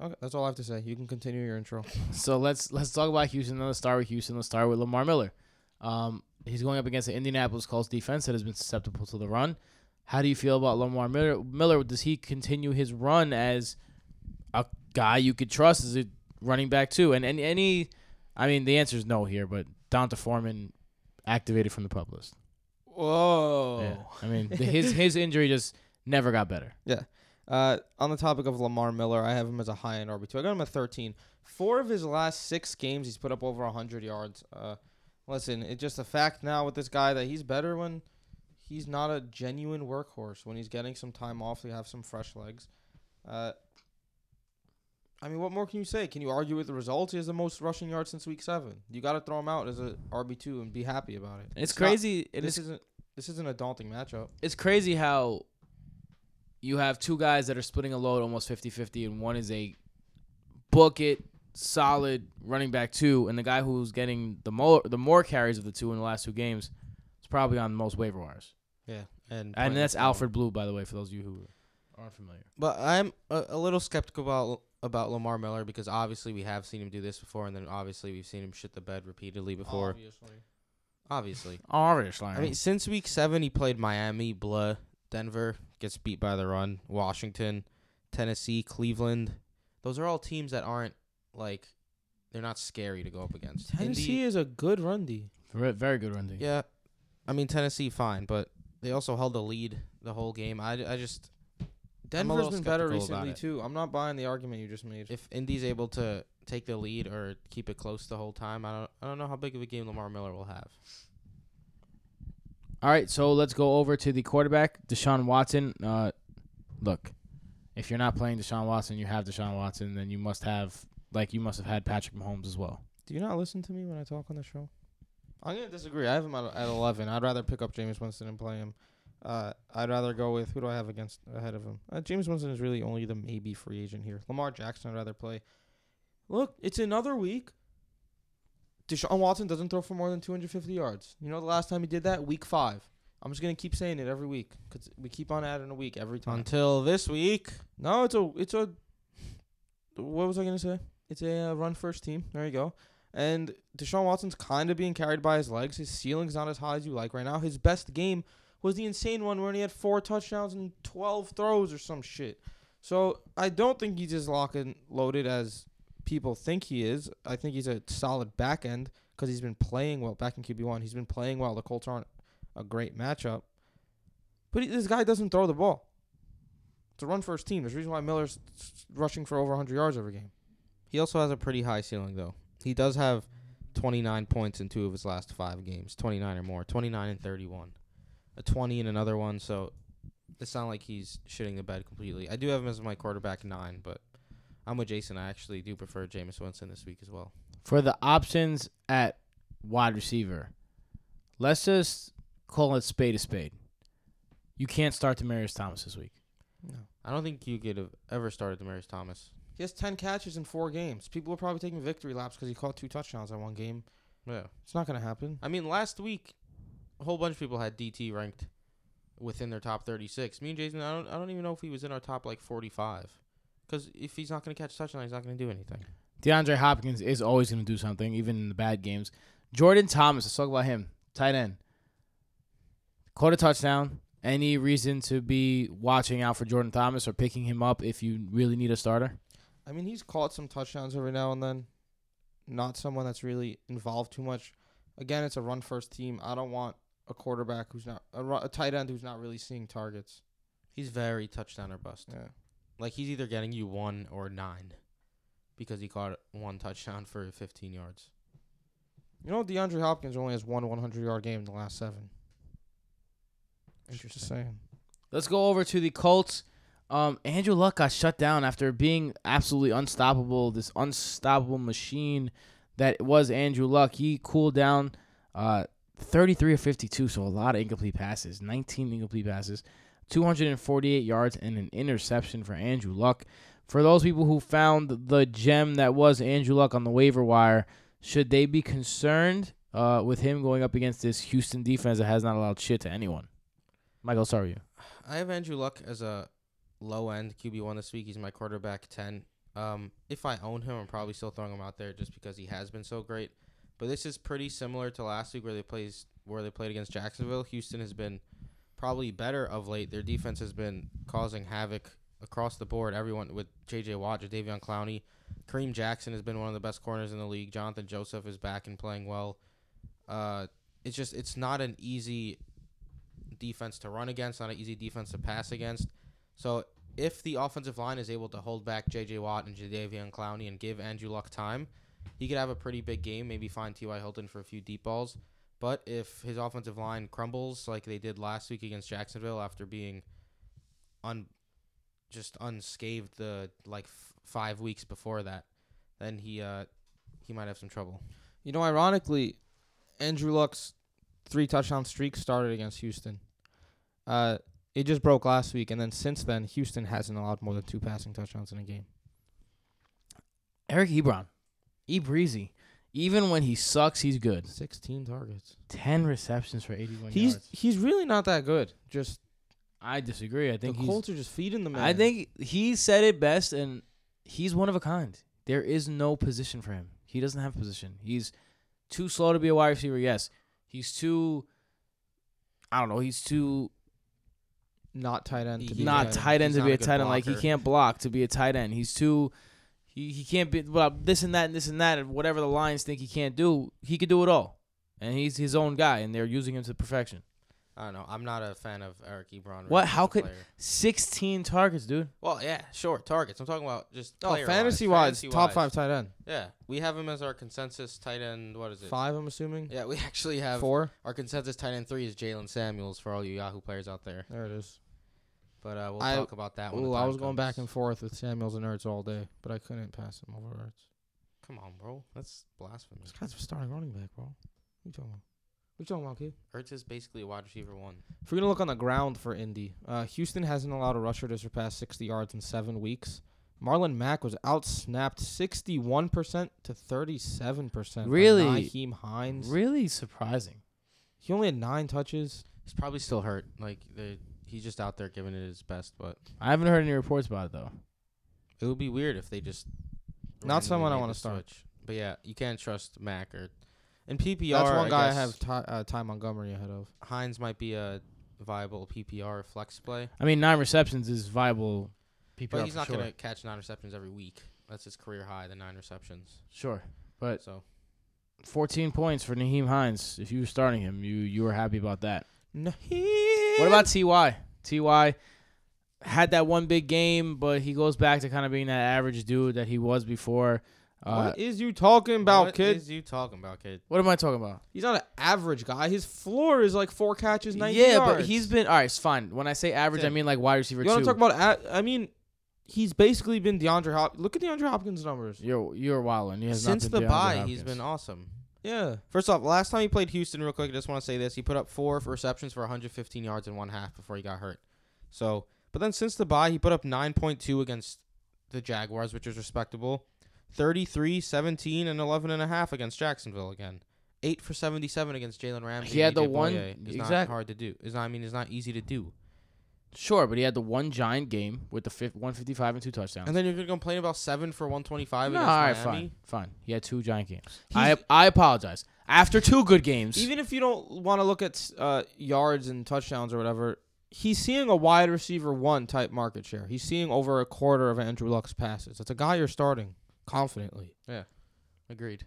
Okay, that's all I have to say. You can continue your intro. So let's let's talk about Houston. Let's start with Houston. Let's start with Lamar Miller. Um, he's going up against the Indianapolis Colts defense that has been susceptible to the run. How do you feel about Lamar Miller? Miller does he continue his run as a guy you could trust as a running back too? And and any, I mean, the answer is no here. But D'Onta Foreman activated from the pup list. Whoa. Yeah, I mean, the, his his injury just never got better. Yeah. Uh, on the topic of Lamar Miller, I have him as a high end RB two. I got him at thirteen. Four of his last six games, he's put up over hundred yards. Uh, listen, it's just a fact now with this guy that he's better when he's not a genuine workhorse. When he's getting some time off, he have some fresh legs. Uh, I mean, what more can you say? Can you argue with the results? He has the most rushing yards since week seven. You got to throw him out as a RB two and be happy about it. It's, not- crazy. it this is isn't this isn't a daunting matchup. it's crazy how you have two guys that are splitting a load almost 50-50 and one is a book it solid running back two and the guy who's getting the more the more carries of the two in the last two games is probably on the most waiver wires. Yeah, and And that's Alfred Blue by the way for those of you who aren't familiar. But I'm a, a little skeptical about about Lamar Miller because obviously we have seen him do this before, and then obviously we've seen him shit the bed repeatedly before. Obviously. Obviously, Obviously. I mean, since week seven, he played Miami, blah, Denver gets beat by the run, Washington, Tennessee, Cleveland. Those are all teams that aren't like they're not scary to go up against. Tennessee Indy- is a good run D. Very, very good run D. yeah, I mean Tennessee, fine, but they also held the lead the whole game. I, I just Denver's little been better recently too. I'm not buying the argument you just made. if Indy's able to take the lead or keep it close the whole time, I don't I don't know how big of a game Lamar Miller will have. All right, so let's go over to the quarterback, Deshaun Watson. Uh, look, if you're not playing Deshaun Watson, you have Deshaun Watson, then you must have like you must have had Patrick Mahomes as well. Do you not listen to me when I talk on the show? I'm gonna disagree. I have him at, at 11. I'd rather pick up Jameis Winston and play him. Uh, I'd rather go with who do I have against ahead of him? Uh, Jameis Winston is really only the maybe free agent here. Lamar Jackson, I'd rather play. Look, it's another week. Deshaun Watson doesn't throw for more than 250 yards. You know the last time he did that? Week five. I'm just gonna keep saying it every week because we keep on adding a week every time. Until this week, No, it's a it's a. What was I gonna say? It's a uh, run first team. There you go. And Deshaun Watson's kind of being carried by his legs. His ceiling's not as high as you like right now. His best game was the insane one where he had four touchdowns and twelve throws or some shit. So I don't think he's as lock and loaded as people think he is. I think he's a solid back end because he's been playing well back in QB one. He's been playing well. The Colts aren't a great matchup, but he, this guy doesn't throw the ball. It's a run first team. There's a reason why Miller's rushing for over 100 yards every game. he also has a pretty high ceiling though. He does have 29 points in two of his last five games, 29 or more, 29 and 31, a 20 in another one. So it's not like he's shitting the bed completely. I do have him as my quarterback nine, but I'm with Jason. I actually do prefer Jameis Winston this week as well. For the options at wide receiver, let's just call it spade a spade. You can't start Demaryius Thomas this week. No. I don't think you could have ever started Demaryius Thomas. He has 10 catches in four games. People are probably taking victory laps because he caught two touchdowns in one game. Yeah. It's not going to happen. I mean, last week, a whole bunch of people had DT ranked within their top 36. Me and Jason, I don't, I don't even know if he was in our top like 45. Because if he's not going to catch touchdown, he's not going to do anything. DeAndre Hopkins is always going to do something, even in the bad games. Jordan Thomas, let's talk about him. Tight end. Caught a touchdown. Any reason to be watching out for Jordan Thomas or picking him up if you really need a starter? I mean, he's caught some touchdowns every now and then. Not someone that's really involved too much. Again, it's a run first team. I don't want a quarterback who's not a, a tight end who's not really seeing targets. He's very touchdown or bust. Yeah. Like, he's either getting you one or nine because he caught one touchdown for 15 yards. You know, DeAndre Hopkins only has one 100 yard game in the last seven. Just Interesting. saying. Let's go over to the Colts. Um, Andrew Luck got shut down after being absolutely unstoppable. This unstoppable machine that was Andrew Luck. He cooled down, uh, 33 of 52, so a lot of incomplete passes. 19 incomplete passes, 248 yards, and an interception for Andrew Luck. For those people who found the gem that was Andrew Luck on the waiver wire, should they be concerned uh, with him going up against this Houston defense that has not allowed shit to anyone? Michael, sorry you. I have Andrew Luck as a low end QB one this week. He's my quarterback ten. Um, if I own him, I'm probably still throwing him out there just because he has been so great. But this is pretty similar to last week where they plays where they played against Jacksonville. Houston has been probably better of late. Their defense has been causing havoc across the board. Everyone with J.J. Watt, Davion Clowney, Kareem Jackson has been one of the best corners in the league. Jonathan Joseph is back and playing well. Uh, it's just it's not an easy defense to run against, not an easy defense to pass against. So if the offensive line is able to hold back J.J. Watt and Jadeveon Clowney and give Andrew Luck time, he could have a pretty big game. Maybe find T.Y. Hilton for a few deep balls. But if his offensive line crumbles like they did last week against Jacksonville after being un just unscathed the like f- five weeks before that, then he uh he might have some trouble. You know, ironically, Andrew Luck's three touchdown streak started against Houston. Uh, it just broke last week, and then since then, Houston hasn't allowed more than two passing touchdowns in a game. Eric Ebron, E Breezy. Even when he sucks, he's good. Sixteen targets. Ten receptions for eighty-one He's yards. he's really not that good. Just I disagree. I the think he's. Colts are just feeding the man. I think he said it best, and he's one of a kind. There is no position for him. He doesn't have a position. He's too slow to be a wide receiver. Yes, he's too. I don't know. He's too not tight end. To be not tight end. tight end to be a tight end. Like he can't block to be a tight end. He's too. He, he can't be well this and that and this and that and whatever the Lions think he can't do. He could do it all, and he's his own guy, and they're using him to perfection. I don't know. I'm not a fan of Eric Ebron. What? How could- player. Sixteen targets, dude. Well, yeah, sure. Targets. I'm talking about just Oh, player-wise, fantasy wise, top fantasy-wise. five tight end. Yeah, we have him as our consensus tight end. What is it? Five, I'm assuming. Yeah, we actually have Four. our consensus tight end three is Jaylen Samuels for all you Yahoo players out there. There it is. But uh, we'll I- talk about that one. Ooh, I was going back and forth with Samuels and Ertz all day, but I couldn't pass him over Ertz. Come on, bro. That's blasphemy. This guy's a starting running back, bro. What you talking about? What you talking about, kid? Ertz is basically a wide receiver one. If we're gonna look on the ground for Indy, uh, Houston hasn't allowed a rusher to surpass 60 yards in seven weeks. Marlon Mack was outsnapped 61% to 37%. by Really? Nyheim Hines. Really surprising. He only had nine touches. He's probably still hurt. Like they, he's just out there giving it his best. But I haven't heard any reports about it though. it would be weird if they just Not someone I wanna start. switch. But yeah, you can't trust Mack or in PPR. That's one guy I, have Ty, uh, Ty Montgomery ahead of. Hines might be a viable PPR flex play, I mean, nine receptions is viable. PPR but he's for not sure. gonna catch nine receptions every week. That's his career high, the nine receptions. Sure, but So 14 points for Nyheim Hines. If you were starting him, you you were happy about that. Nyheim. What about Ty? Ty had that one big game, but he goes back to kind of being that average dude that he was before. Uh, what is you talking about, what kid? is you talking about, kid? what am I talking about? He's not an average guy. His floor is like four catches, 90 yeah, yards. but he's been all right. It's fine. When I say average, I mean like wide receiver You want to talk about? I mean, he's basically been DeAndre Hop. Look at DeAndre Hopkins' numbers. you're you're wilding. He has not Since been the DeAndre bye, Hopkins. he's been awesome. Yeah. First off, last time he played Houston, real quick, I just want to say this: he put up four receptions for 115 yards in one half before he got hurt. So, but then since the bye, he put up 9.2 against the Jaguars, which is respectable. 33, 17, and 11 and a half against Jacksonville again. Eight for 77 against Jalen Ramsey. He had the one-. It's not exact- hard to do. It's not. I mean, it's not easy to do. Sure, but he had the one giant game with the fifth, 155 and two touchdowns. And then you're gonna complain about seven for 125 no, all against right, Miami. fine, fine. He had two giant games. He's- I I apologize. After two good games, Even if you don't want to look at uh, yards and touchdowns or whatever, he's seeing a wide receiver one type market share. He's seeing over a quarter of Andrew Luck's passes. That's a guy you're starting confidently. Yeah, agreed.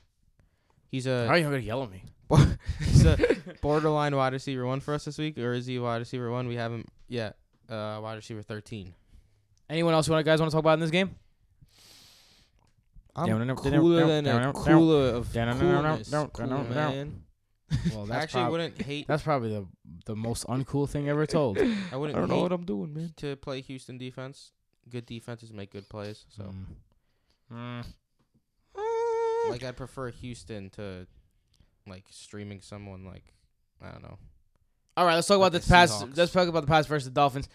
He's how a are you gonna yell at me? he's a borderline wide receiver one for us this week, or is he a wide receiver one? We haven't yet. Uh, wide receiver 13. Anyone else you want guys want to talk about in this game? I'm cooler than a cooler of coolness. Cool, down, down. man. Well, I actually prob- wouldn't hate. that's probably the the most uncool thing ever told. I I wouldn't don't know what I'm doing, man. to play Houston defense. Good defenses make good plays. So, Mm. Mm. like, I'd prefer Houston to like streaming someone like I don't know. All right, let's talk about the. Seahawks. Let's talk about the past versus the Dolphins.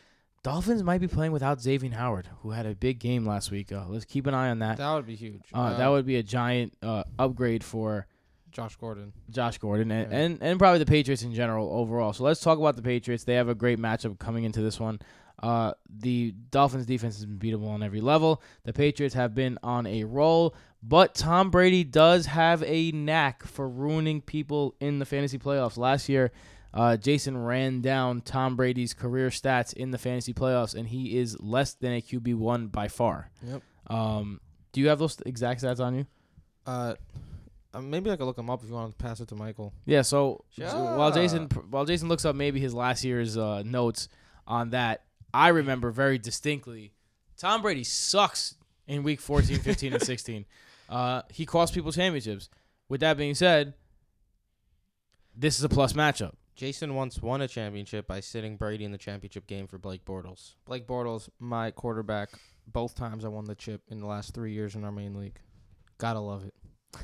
Dolphins might be playing without Xavier Howard, who had a big game last week. Uh, let's keep an eye on that. That would be huge. Uh, that would be a giant uh, upgrade for Josh Gordon. Josh Gordon and, Yeah. and and probably the Patriots in general overall. So let's talk about the Patriots. They have a great matchup coming into this one. Uh, the Dolphins defense has been beatable on every level. The Patriots have been on a roll, but Tom Brady does have a knack for ruining people in the fantasy playoffs. Last year, uh, Jason ran down Tom Brady's career stats in the fantasy playoffs, and he is less than a QB one by far. Yep. Um, do you have those exact stats on you? Uh, uh, maybe I could look them up if you want to pass it to Michael. Yeah. So, so while Jason while Jason looks up maybe his last year's uh, notes on that, I remember very distinctly Tom Brady sucks in week 14, 15, and 16. Uh, he cost people championships. With that being said, this is a plus matchup. Jason once won a championship by sitting Brady in the championship game for Blake Bortles. Blake Bortles, my quarterback, both times I won the chip in the last three years in our main league. Gotta love it.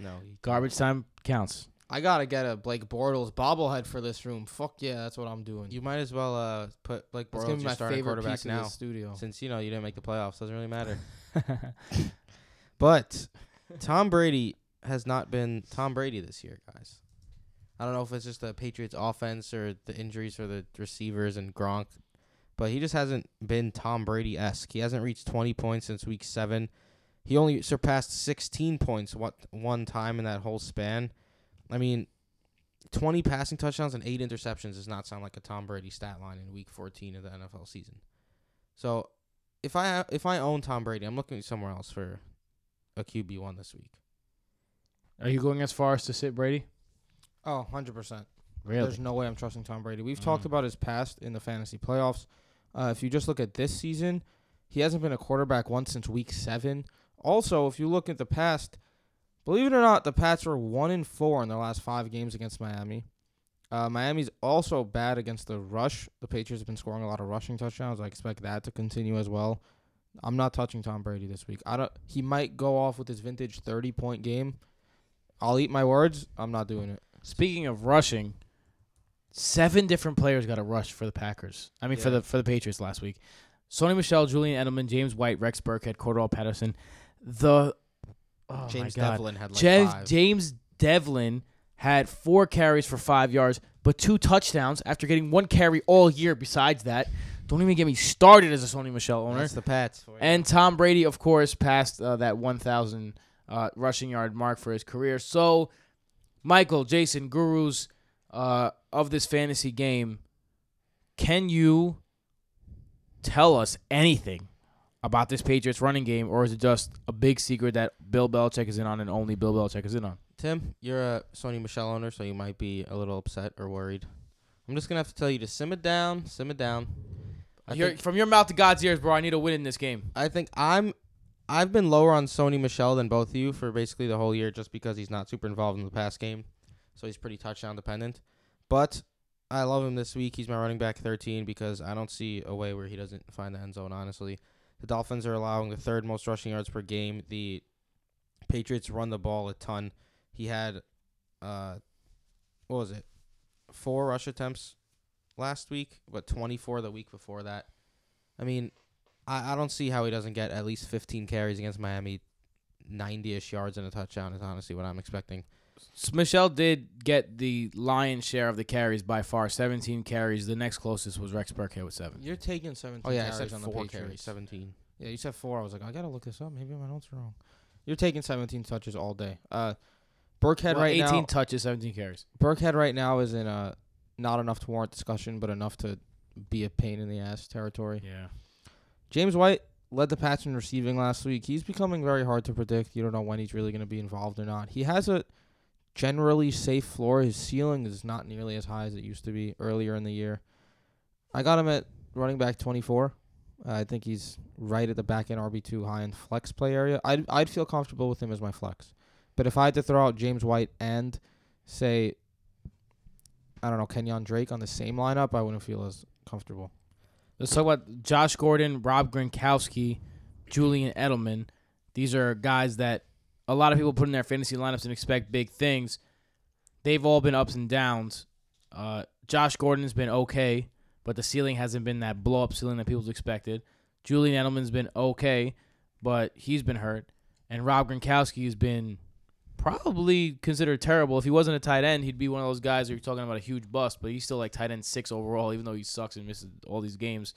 No, Garbage time counts. I gotta get a Blake Bortles bobblehead for this room. Fuck yeah, that's what I'm doing. You might as well uh, put Blake Bortles gonna be my starting favorite quarterback piece now, the studio. since you know you didn't make the playoffs. Doesn't really matter. But Tom Brady has not been Tom Brady this year, guys. I don't know if it's just the Patriots offense or the injuries for the receivers and Gronk, but he just hasn't been Tom Brady esque. He hasn't reached 20 points since week seven. He only surpassed 16 points what one time in that whole span. I mean, 20 passing touchdowns and eight interceptions does not sound like a Tom Brady stat line in week 14 of the NFL season. So, if I if I own Tom Brady, I'm looking somewhere else for a QB one this week. Are you going as far as to sit Brady? Oh, 100%. Really? There's no way I'm trusting Tom Brady. We've talked Mm. about his past in the fantasy playoffs. Uh, if you just look at this season, he hasn't been a quarterback once since week seven. Also, if you look at the past, believe it or not, the Pats were one in four in their last five games against Miami. Uh, Miami's also bad against the rush. The Patriots have been scoring a lot of rushing touchdowns. I expect that to continue as well. I'm not touching Tom Brady this week. I don't. He might go off with his vintage 30 point game. I'll eat my words. I'm not doing it. Speaking of rushing, seven different players got a rush for the Packers. I mean, for the for the Patriots last week. Sony Michel, Julian Edelman, James White, Rex Burkhead, Cordell Patterson. The oh James. Devlin had like five. James Devlin had four carries for five yards, but two touchdowns after getting one carry all year. Besides that, don't even get me started as a Sony Michel owner. That's the Pats. And Tom Brady, of course, passed uh, that 1,000 uh, rushing yard mark for his career. So, Michael, Jason, gurus uh, of this fantasy game, can you tell us anything about this Patriots running game, or is it just a big secret that Bill Belichick is in on and only Bill Belichick is in on? Tim, you're a Sony Michel owner, so you might be a little upset or worried. I'm just gonna have to tell you to simmer down, simmer down. Your- think, from your mouth to God's ears, bro. I need a win in this game. I think I'm I've been lower on Sony Michel than both of you for basically the whole year, just because he's not super involved in the pass game, so he's pretty touchdown dependent. But I love him this week. He's my running back 13 because I don't see a way where he doesn't find the end zone. Honestly, the Dolphins are allowing the third most rushing yards per game. The Patriots run the ball a ton. He had, uh, what was it, four rush attempts last week, but 24 the week before that. I mean, I, I don't see how he doesn't get at least 15 carries against Miami. 90-ish yards and a touchdown is honestly what I'm expecting. S- Michel did get the lion's share of the carries by far, 17 carries. The next closest was Rex Burkhead with seven. You're taking 17 Oh yeah, I said on the four Patriots. carries, 17. Yeah, you said four. I was like, I gotta look this up. Maybe my notes are wrong. You're taking 17 touches all day. Uh, Burkhead Well, right 18 now. touches, 17 carries. Burkhead right now is in a not enough to warrant discussion, but enough to be a pain in the ass territory. Yeah. James White led the Pats in receiving last week. He's becoming very hard to predict. You don't know when he's really going to be involved or not. He has a generally safe floor. His ceiling is not nearly as high as it used to be earlier in the year. I got him at running back 24. Uh, I think he's right at the back end RB2 high end flex play area. I'd, I'd feel comfortable with him as my flex. But if I had to throw out James White and say, I don't know, Kenyan Drake on the same lineup, I wouldn't feel as comfortable. Let's talk about Josh Gordon, Rob Gronkowski, Julian Edelman. These are guys that a lot of people put in their fantasy lineups and expect big things. They've all been ups and downs. Uh, Josh Gordon's been okay, but the ceiling hasn't been that blow up ceiling that people expected. Julian Edelman's been okay, but he's been hurt. And Rob Gronkowski has been probably considered terrible. If he wasn't a tight end, he'd be one of those guys where you're talking about a huge bust, but he's still like tight end six overall, even though he sucks and misses all these games.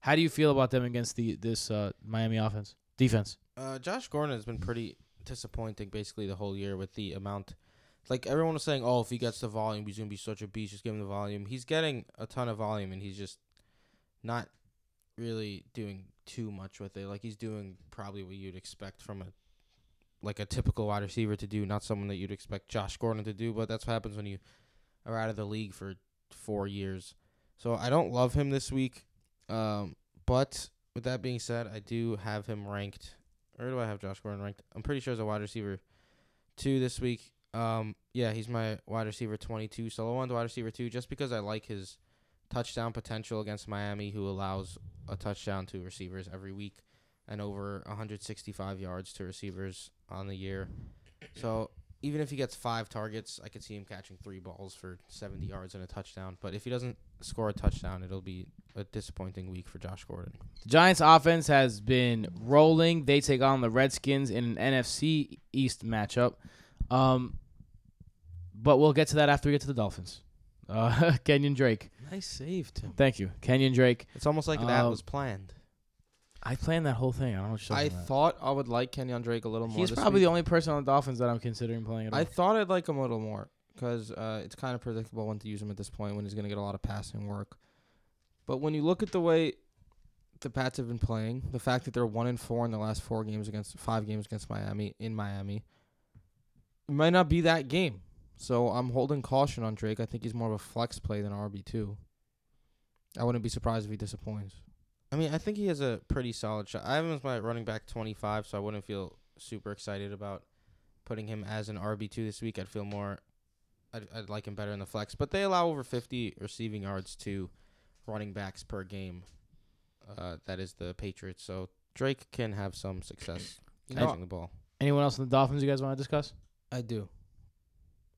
How do you feel about them against the this uh, Miami offense defense? Uh, Josh Gordon has been pretty disappointing basically the whole year with the amount. Like everyone was saying, oh, if he gets the volume, he's gonna be such a beast. Just give him the volume. He's getting a ton of volume, and he's just not really doing too much with it. Like he's doing probably what you'd expect from a like a typical wide receiver to do, not someone that you'd expect Josh Gordon to do. But that's what happens when you are out of the league for four years. So I don't love him this week. Um, but with that being said, I do have him ranked. Where do I have Josh Gordon ranked? I'm pretty sure as a wide receiver two this week. Um, yeah, he's my wide receiver 22. So low end wide receiver two, just because I like his touchdown potential against Miami, who allows a touchdown to receivers every week and over 165 yards to receivers on the year. So even if he gets five targets, I could see him catching three balls for 70 yards and a touchdown. But if he doesn't score a touchdown, it'll be a disappointing week for Josh Gordon. The Giants' offense has been rolling. They take on the Redskins in an NFC East matchup. Um, but we'll get to that after we get to the Dolphins. Uh, Kenyan Drake. Nice save, Tim. Thank you. Kenyan Drake. It's almost like that Um, was planned. I planned that whole thing. I don't know what I thought I would like Kenyan Drake a little more. He's probably week. the only person on the Dolphins that I'm considering playing at all. I thought I'd like him a little more because uh, it's kind of predictable when to use him at this point when he's going to get a lot of passing work. But when you look at the way the Pats have been playing, the fact that they're one and four in the last four games against five games against Miami in Miami, it might not be that game. So I'm holding caution on Drake. I think he's more of a flex play than RB two. I wouldn't be surprised if he disappoints. I mean, I think he has a pretty solid shot. I have him as my running back 25, so I wouldn't feel super excited about putting him as an RB2 this week. I'd feel more, I'd, I'd like him better in the flex. But they allow over 50 receiving yards to running backs per game. Uh, that is the Patriots. So Drake can have some success You know, catching the ball. Anyone else in the Dolphins you guys want to discuss? I do.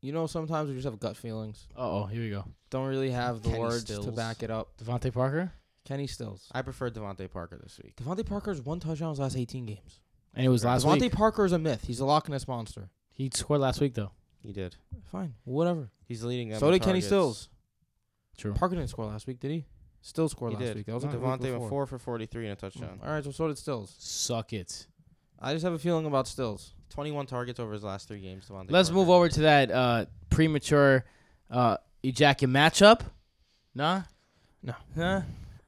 You know, sometimes we just have gut feelings. Uh oh, here we go. Don't really have the Kenny words to back it up. DeVante Parker, Kenny Stills. I prefer DeVante Parker this week. DeVante Parker's one touchdown in his last 18 games. and it was last week. DeVante week. Parker is a myth. He's a Loch Ness monster. He scored last week though. He did. Fine, whatever. He's leading So in did Kenny targets. Stills. True. Parker didn't score last week, did he? Still scored He last did. week. That was like the week DeVante went four for 43 and a touchdown. All right, so so did Stills. Suck it. I just have a feeling about Stills. 21 targets over his last three games. DeVante Let's Parker. move over to that uh, premature uh, ejaculate matchup. Nah. No. Huh?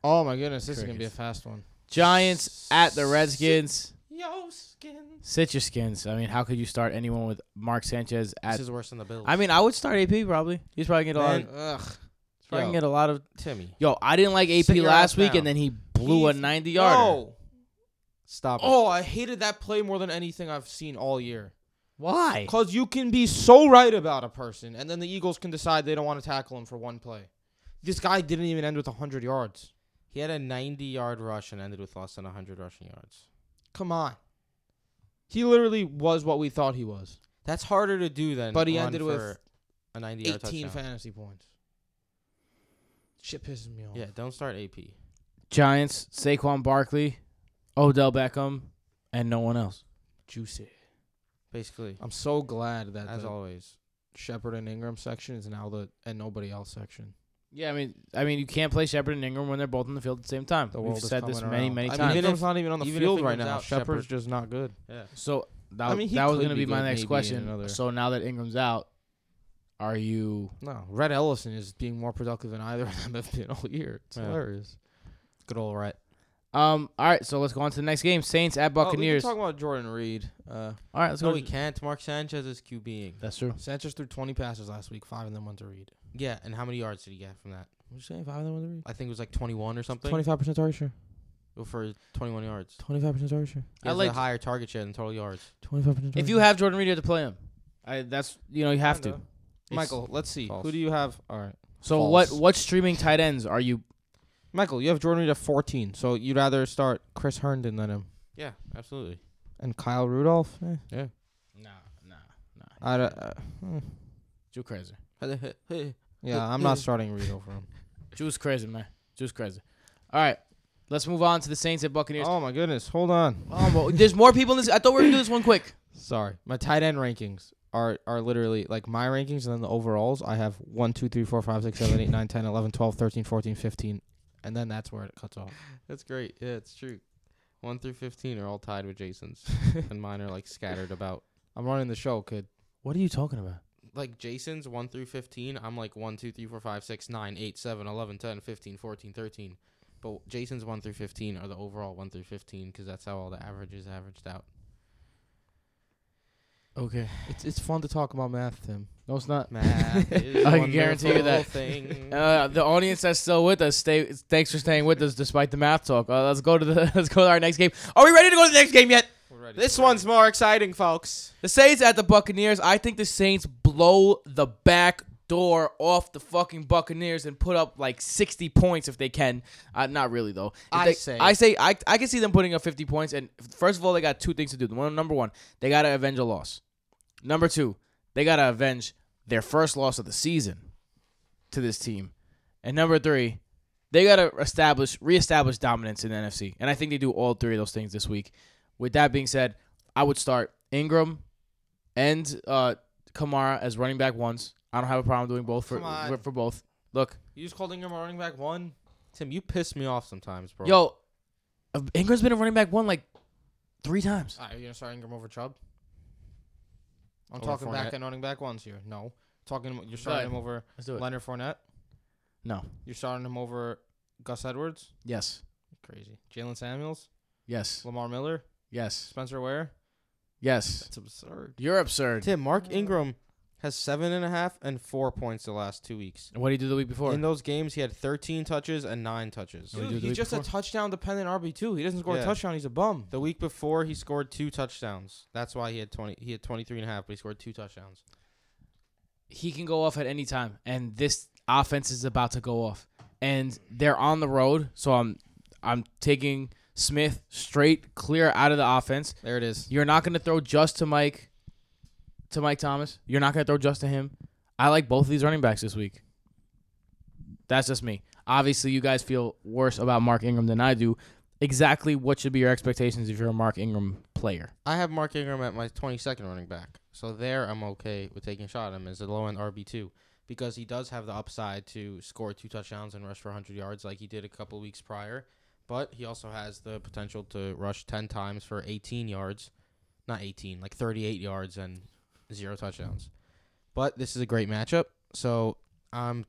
Oh my goodness, this is gonna be a fast one. Giants at the Redskins. Yo, skin. Sit your skins. I mean, how could you start anyone with Mark Sanchez at? This is worse than the Bills. I mean, I would start AP probably. He's probably gonna get a lot. Of, Ugh. he's probably yo. get a lot of. Timmy, Yo, I didn't like AP Sit your last week, down. and then he blew a He's- 90 yarder. No. stop it. Oh, I hated that play more than anything I've seen all year. Why? Cause you can be so right about a person, and then the Eagles can decide they don't want to tackle him for one play. This guy didn't even end with hundred yards. He had a 90-yard rush and ended with less than 100 rushing yards. Come on. He literally was what we thought he was. That's harder to do than But he run ended with for a 90-yard 18 touchdown. fantasy points. Shit pisses me off. Yeah, don't start AP. Giants, Saquon Barkley, Odell Beckham, and no one else. Juicy. Basically, I'm so glad that as the always. Shepard and Ingram section is now the and nobody else section. Yeah, I mean, I mean, you can't play Shepard and Ingram when they're both on the field at the same time. The We've world is said this coming many, around. many I times. mean, Even Ingram's if- not even on the even if field right Ingram's now. out, Shepard's Shepard- just not good. Yeah. So that, I mean, he that was could going to be be my good next in question. another- So now that Ingram's out, are you? No, Rhett Ellison is being more productive than either of them have been all year. It's Yeah. hilarious. Good old Rhett. Um. All right. So let's go on to the next game. Saints at Buccaneers. Oh, we can talk about Jordan Reed. Uh, all right. Let's No, go. we can't. Mark Sanchez is QBing. That's true. Sanchez threw 20 passes last week. Five of them went to Reed. Yeah, and how many yards did he get from that? What you saying? Five of them went to Reed. I think it was like 21 or something. 25% target share. Go for 21 yards. 25% target share. He I has like- a higher target share than total yards. 25% If you have Jordan Reed, you have to play him. I. That's you know you have to. Kinda. Michael, let's see. false. Who do you have? All right. So False. what? What streaming tight ends are you? Michael, you have Jordan Reed at 14. So you'd rather start Chris Herndon than him. Yeah, absolutely. And Kyle Rudolph? Eh. Yeah. Nah, nah, nah. I, don't- uh, hmm. Drew crazy. Yeah, I'm not starting Reed over him. Drew's crazy, man. Drew's crazy. All right. Let's move on to the Saints at Buccaneers. Oh, my goodness. Hold on. Oh, well, there's more people in this. I thought we were gonna do this one quick. Sorry. My tight end rankings are are literally like my rankings and then the overalls. I have 1, 2, 3, 4, 5, 6, 7, 8, 9, 10, 11, 12, 13, 14, 15. And then that's where it cuts off. That's great. Yeah, it's true. 1 through 15 are all tied with Jason's, and mine are like scattered about. I'm running the show, kid. What are you talking about? Like Jason's 1 through 15, I'm like 1, 2, 3, 4, 5, 6, 9, 8, 7, 11, 10, 15, 14, 13. But Jason's 1 through 15 are the overall 1 through 15 because that's how all the averages averaged out. Okay. It's it's fun to talk about math, Tim. No, it's not. Math I can guarantee you that. Thing. Uh, the audience that's still with us, stay. Thanks for staying with us despite the math talk. Uh, let's go to the. Let's go to our next game. Are we ready to go to the next game yet? This one's more exciting, folks. The Saints at the Buccaneers. I think the Saints blew blow the back door off the fucking Buccaneers and put up like 60 points if they can. Uh, not really though. If I they- say- I say I I can see them putting up 50 points and first of all they got two things to do. One number 1, they got to avenge a loss. Number 2, they got to avenge their first loss of the season to this team. And number 3, they got to establish reestablish dominance in the NFC. And I think they do all three of those things this week. With that being said, I would start Ingram and uh, Kamara as running back ones. I don't have a problem doing both for Come on. for, for both. Look, You just called Ingram a running back one. Tim, you piss me off sometimes, bro. yo, uh, Ingram's been a running back one like three times. All right, you're gonna start Ingram over Chubb. I'm Over talking back Fournette. and running back ones here. No, talking you're starting him over Let's do it. Leonard Fournette. No. You're starting him over Gus Edwards. Yes. Crazy. Jaylen Samuels, Yes. Lamar Miller, Yes. Spencer Ware. Yes. That's absurd. You're absurd. Tim, Mark Ingram has seven and a half and four points the last two weeks. And What did he do the week before? In those games, he had 13 touches and nine touches. What do Dude, he's week just a touchdown dependent RB two. He doesn't score Yeah. a touchdown. He's a bum. The week before, he scored two touchdowns. That's why he had 20. He had 23 and a half, but he scored two touchdowns. he can go off at any time, and this offense is about to go off, and they're on the road. So I'm I'm taking Smith straight clear out of the offense. There it is. You're not going to throw just to Mike, to Mike Thomas. You're not going to throw just to him. I like both of these running backs this week. That's just me. Obviously, you guys feel worse about Mark Ingram than I do. Exactly what should be your expectations if you're a Mark Ingram player? I have Mark Ingram at my 22nd running back. So there, I'm okay with taking a shot at him as a low end RB2 because he does have the upside to score two touchdowns and rush for 100 yards like he did a couple weeks prior. But he also has the potential to rush 10 times for 18 yards. Not 18, like 38 yards and zero touchdowns. But this is a great matchup. So I'm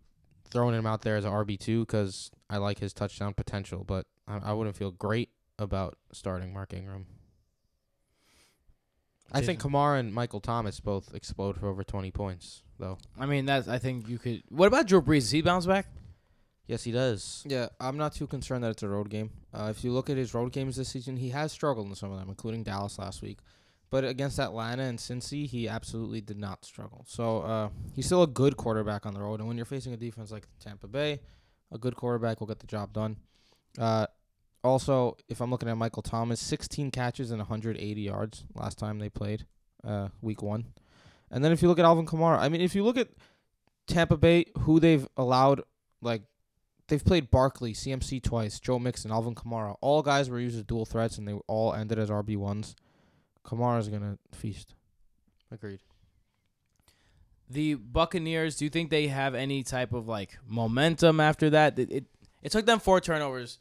throwing him out there as an RB2 because I like his touchdown potential. But I, I wouldn't feel great about starting Mark Ingram. I think Kamara and Michael Thomas both explode for over 20 points, though. I mean, that's I think you could. What about Drew Brees? Does he bounce back? Yes, he does. Yeah, I'm not too concerned that it's a road game. Uh, if you look at his road games this season, he has struggled in some of them, including Dallas last week. But against Atlanta and Cincy, he absolutely did not struggle. So uh, he's still a good quarterback on the road. And when you're facing a defense like Tampa Bay, a good quarterback will get the job done. Uh, also, if I'm looking at Michael Thomas, 16 catches and 180 yards last time they played, uh, week one. And then if you look at Alvin Kamara, I mean, if you look at Tampa Bay, who they've allowed, like, they've played Barkley, CMC twice, Joe Mixon, Alvin Kamara. All guys were used as dual threats, and they all ended as RB ones. Kamara's gonna feast. Agreed. The Buccaneers, do you think they have any type of like momentum after that? It it, it took them four turnovers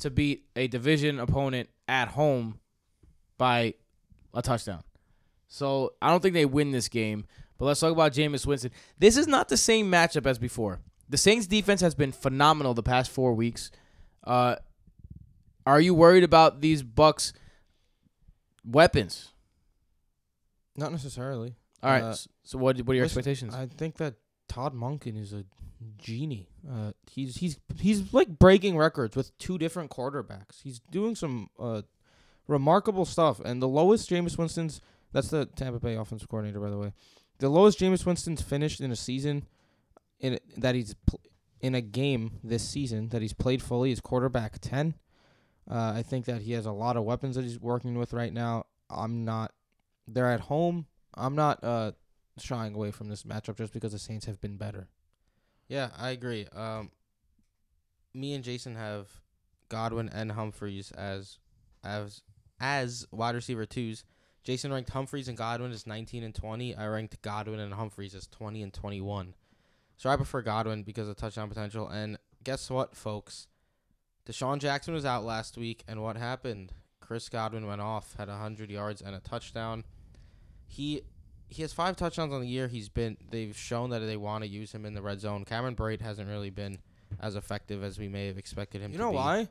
to beat a division opponent at home by a touchdown. So I don't think they win this game. But let's talk about Jameis Winston. This is not the same matchup as before. The Saints defense has been phenomenal the past four weeks. Uh, are you worried about these Bucks weapons? Not necessarily. All right. Uh, so what what are your expectations? I think that Todd Monken is a genie. Uh, he's he's he's like breaking records with two different quarterbacks. He's doing some uh, remarkable stuff. And the lowest Jameis Winston's that's the Tampa Bay offensive coordinator, by the way. The lowest Jameis Winston's finished in a season in that he's pl- in a game this season that he's played fully is quarterback ten. Uh, I think that he has a lot of weapons that he's working with right now. I'm not. They're at home. I'm not uh, shying away from this matchup just because the Saints have been better. Yeah, I agree. Um, me and Jason have Godwin and Humphries as as as wide receiver twos. Jason ranked Humphries and Godwin as 19 and 20. I ranked Godwin and Humphries as 20 and 21. So I prefer Godwin because of touchdown potential. And guess what, folks? DeSean Jackson was out last week, and what happened? Chris Godwin went off, had 100 yards and a touchdown. He he has five touchdowns on the year. He's been they've shown that they want to use him in the red zone. Cameron Brate hasn't really been as effective as we may have expected him You to know be. why?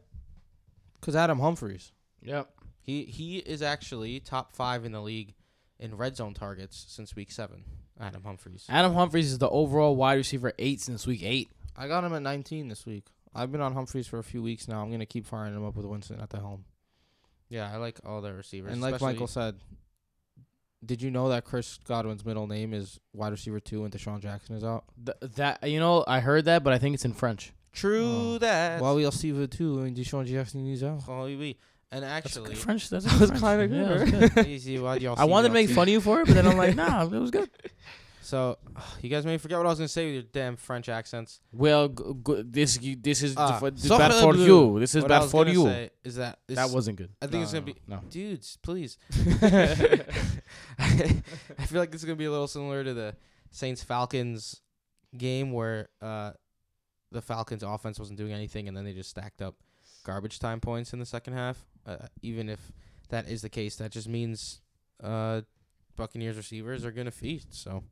Because Adam Humphries. yep. He he is actually top five in the league in red zone targets since week seven. Adam Humphries. Adam Humphries is the overall wide receiver eight since week eight. I got him at 19 this week. I've been on Humphries for a few weeks now. I'm gonna keep firing him up with Winston at the helm. Yeah, I like all their receivers. and like Michael said, did you know that Chris Godwin's middle name is wide receiver two and DeSean Jackson is out? Th- that you know, I heard that, but I think it's in French. True oh. that. Well, we'll see the two and DeSean Jackson is out. Oh, oui. And That's actually, good French. That's That was good, it good. easy, well, y'all I wanted to make fun of you for it, but then I'm like, nah, it was good. So, you guys may forget what I was gonna say with your damn French accents. Well, g- g- this you- this is Ah, for, this is bad for bleu. you. This is what bad for you. is that That wasn't good. I think it's gonna be no. dudes, please. I feel like this is gonna be a little similar to the Saints Falcons game where uh, the Falcons offense wasn't doing anything and then they just stacked up garbage time points in the second half. Uh, even if that is the case, that just means uh, Buccaneers receivers are gonna feast. So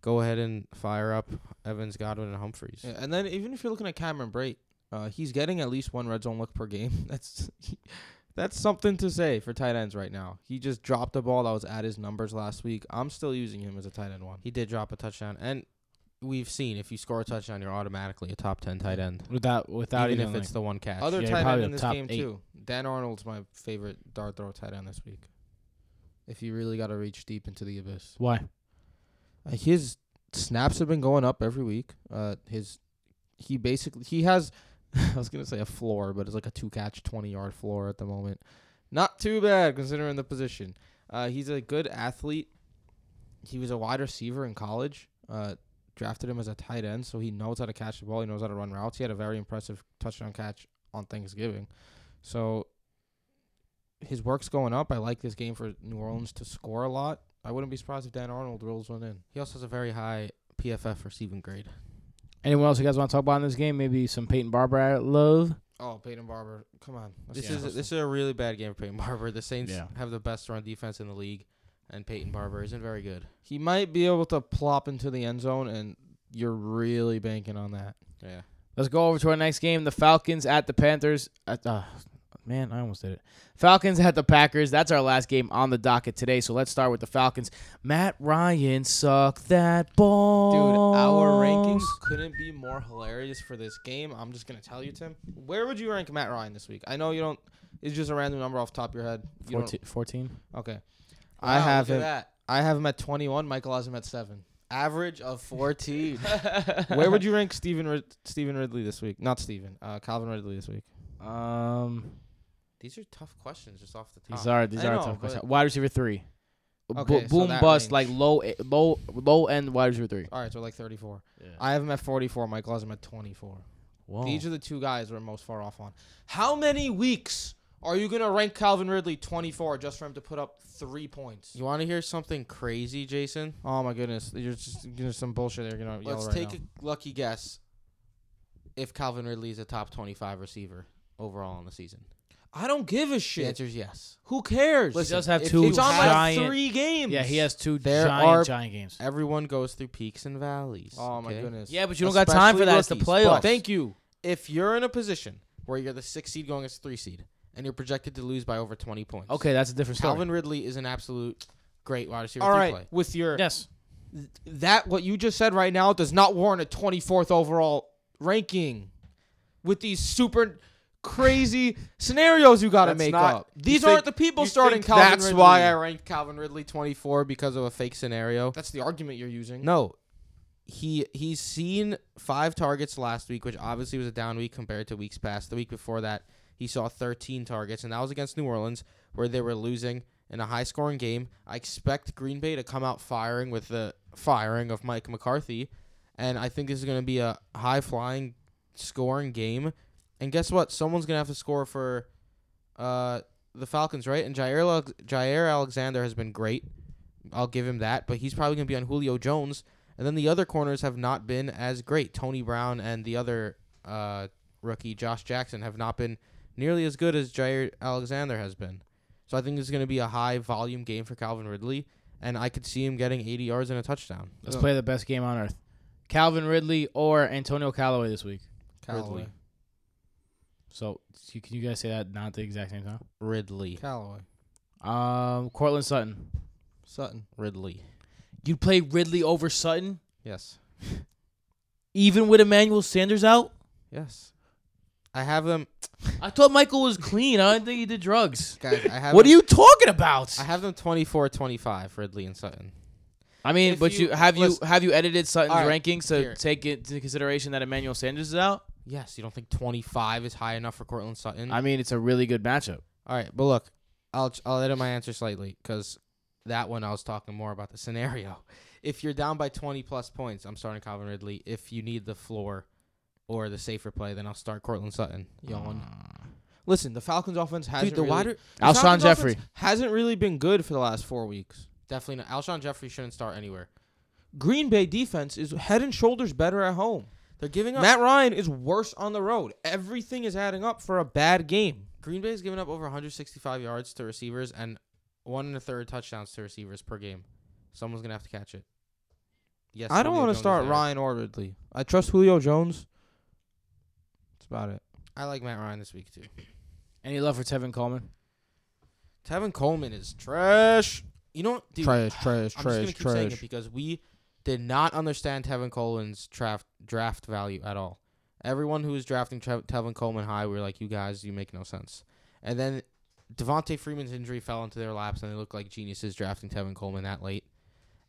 go ahead and fire up Evans, Godwin, and Humphries. Yeah, and then even if you're looking at Cameron Brate, uh, he's getting at least one red zone look per game. That's that's something to say for tight ends right now. He just dropped a ball that was at his numbers last week. I'm still using him as a tight end one. He did drop a touchdown, and we've seen if you score a touchdown, you're automatically a top ten tight end, Without without even even, if it's the one catch. Other Yeah, tight end in this game eight. too. Dan Arnold's my favorite dart throw tight end this week. If you really got to reach deep into the abyss, why? uh, his snaps have been going up every week. Uh, his he basically he has I was gonna say a floor, but it's like a two catch twenty yard floor at the moment. Not too bad considering the position. Uh, he's a good athlete. He was a wide receiver in college. Uh, drafted him as a tight end, so he knows how to catch the ball. He knows how to run routes. He had a very impressive touchdown catch on Thanksgiving. So his work's going up. I like this game for New Orleans to score a lot. I wouldn't be surprised if Dan Arnold rolls one in. He also has a very high PFF receiving grade. Anyone else you guys want to talk about in this game? Maybe some Peyton Barber love. Oh, Peyton Barber, come on. Let's This get is close. this is a really bad game for Peyton Barber. The Saints Yeah. have the best run defense in the league, and Peyton Barber isn't very good. he might be able to plop into the end zone, and you're really banking on that. Yeah. Let's go over to our next game. The Falcons at the Panthers. At, uh, man, I almost did it. Falcons at the Packers. That's our last game on the docket today. So let's start with the Falcons. Matt Ryan suck that ball. Dude, our rankings couldn't be more hilarious for this game. I'm just gonna tell you, Tim. Where would you rank Matt Ryan this week? I know you don't. It's just a random number off the top of your head. You don't- 14. 14? Okay. I have him. that. I have him at 21. Michael has him at seven. average of 14. Where would you rank Stephen Rid- Stephen Ridley this week? Not Stephen. Uh, Calvin Ridley this week. Um, These are tough questions just off the top. these are these I are know, tough questions. Wide receiver three. Bo- Okay, so boom that bust range. like low low low end wide receiver three. All right, so like 34. Yeah. I have him at 44. Michael has him at 24. Whoa. These are the two guys we're most far off on. How many weeks are you gonna rank Calvin Ridley 24 just for him to put up three points? You want to hear something crazy, Jason? Oh my goodness, you're just gonna some bullshit. They're gonna Let's right take now. a lucky guess if Calvin Ridley is a top 25 receiver overall in the season. I don't give a The shit. answer is yes. Who cares? He does have if two it's on like three games. yeah, he has two There giant are- giant games. Everyone goes through peaks and valleys. Oh my okay? goodness. Yeah, but you don't got time for Especially that. It's the rookies, playoffs. but Thank you. If you're in a position where you're the six seed going as three seed and you're projected to lose by over 20 points, Okay, that's a different story. Calvin Ridley is an absolute great wide receiver. All three right, play. with your Yes. that what you just said right now does not warrant a 24th overall ranking with these super crazy scenarios you got to make not- up. These aren't the people You starting think Calvin That's Ridley. why I ranked Calvin Ridley 24 because of a fake scenario. That's the argument you're using. No. He he's seen five targets last week, which obviously was a down week compared to weeks past. The week before that, he saw 13 targets, and that was against New Orleans, where they were losing in a high scoring game. I expect Green Bay to come out firing with the firing of Mike McCarthy, and I think this is going to be a high flying scoring game. And guess what? Someone's going to have to score for uh, the Falcons, right? And Jaire, Jaire Alexander has been great. I'll give him that, but he's probably going to be on Julio Jones. And then the other corners have not been as great. Tony Brown and the other uh, rookie, Josh Jackson, have not been nearly as good as Jaire Alexander has been. So I think this is going to be a high volume game for Calvin Ridley, and I could see him getting 80 yards and a touchdown. Let's play the best game on earth. Calvin Ridley or Antonio Callaway this week. Callaway. Ridley. So you, can you guys say that not at the exact same time? Ridley. Callaway. Um, Courtland Sutton. Sutton. Ridley. You'd play Ridley over Sutton, Yes. even with Emmanuel Sanders out. Yes. I have them, I thought Michael was clean. I didn't think he did drugs. guys. I have. What are them- you talking about? I have them 24-25, Ridley and Sutton. I mean, If but you, you- have you have you edited Sutton's All right, rankings to here. take it into consideration that Emmanuel Sanders is out? Yes, you don't think 25 is high enough for Courtland Sutton? I mean, it's a really good matchup. All right, but look, I'll I'll edit my answer slightly because that one I was talking more about the scenario. If you're down by 20 plus points, I'm starting Calvin Ridley. If you need the floor or the safer play, then I'll start Courtland Sutton. Yawn. Ah. Listen, the Falcons offense hasn't Dude, the really, wider Alshon Jeffery. hasn't really been good for the last four weeks. definitely not. Alshon Jeffery shouldn't start anywhere. Green Bay defense is head and shoulders better at home. They're giving up. Matt Ryan is worse on the road. Everything is adding up for a bad game. Green Bay's giving up over 165 yards to receivers and one and a third touchdowns to receivers per game. Someone's gonna have to catch it. Yes, I don't want to start. Ryan or Ridley. I trust Julio Jones. That's about it. I like Matt Ryan this week too. Any love for Tevin Coleman? Tevin Coleman is trash. You know, what, dude, trash, trash, I'm just gonna trash, keep saying it trash. because we did not understand Tevin Coleman's draft draft value at all. Everyone who was drafting Trev- Tevin Coleman high, we were like, "You guys, you make no sense." And then Devonta Freeman's injury fell into their laps, and they looked like geniuses drafting Tevin Coleman that late.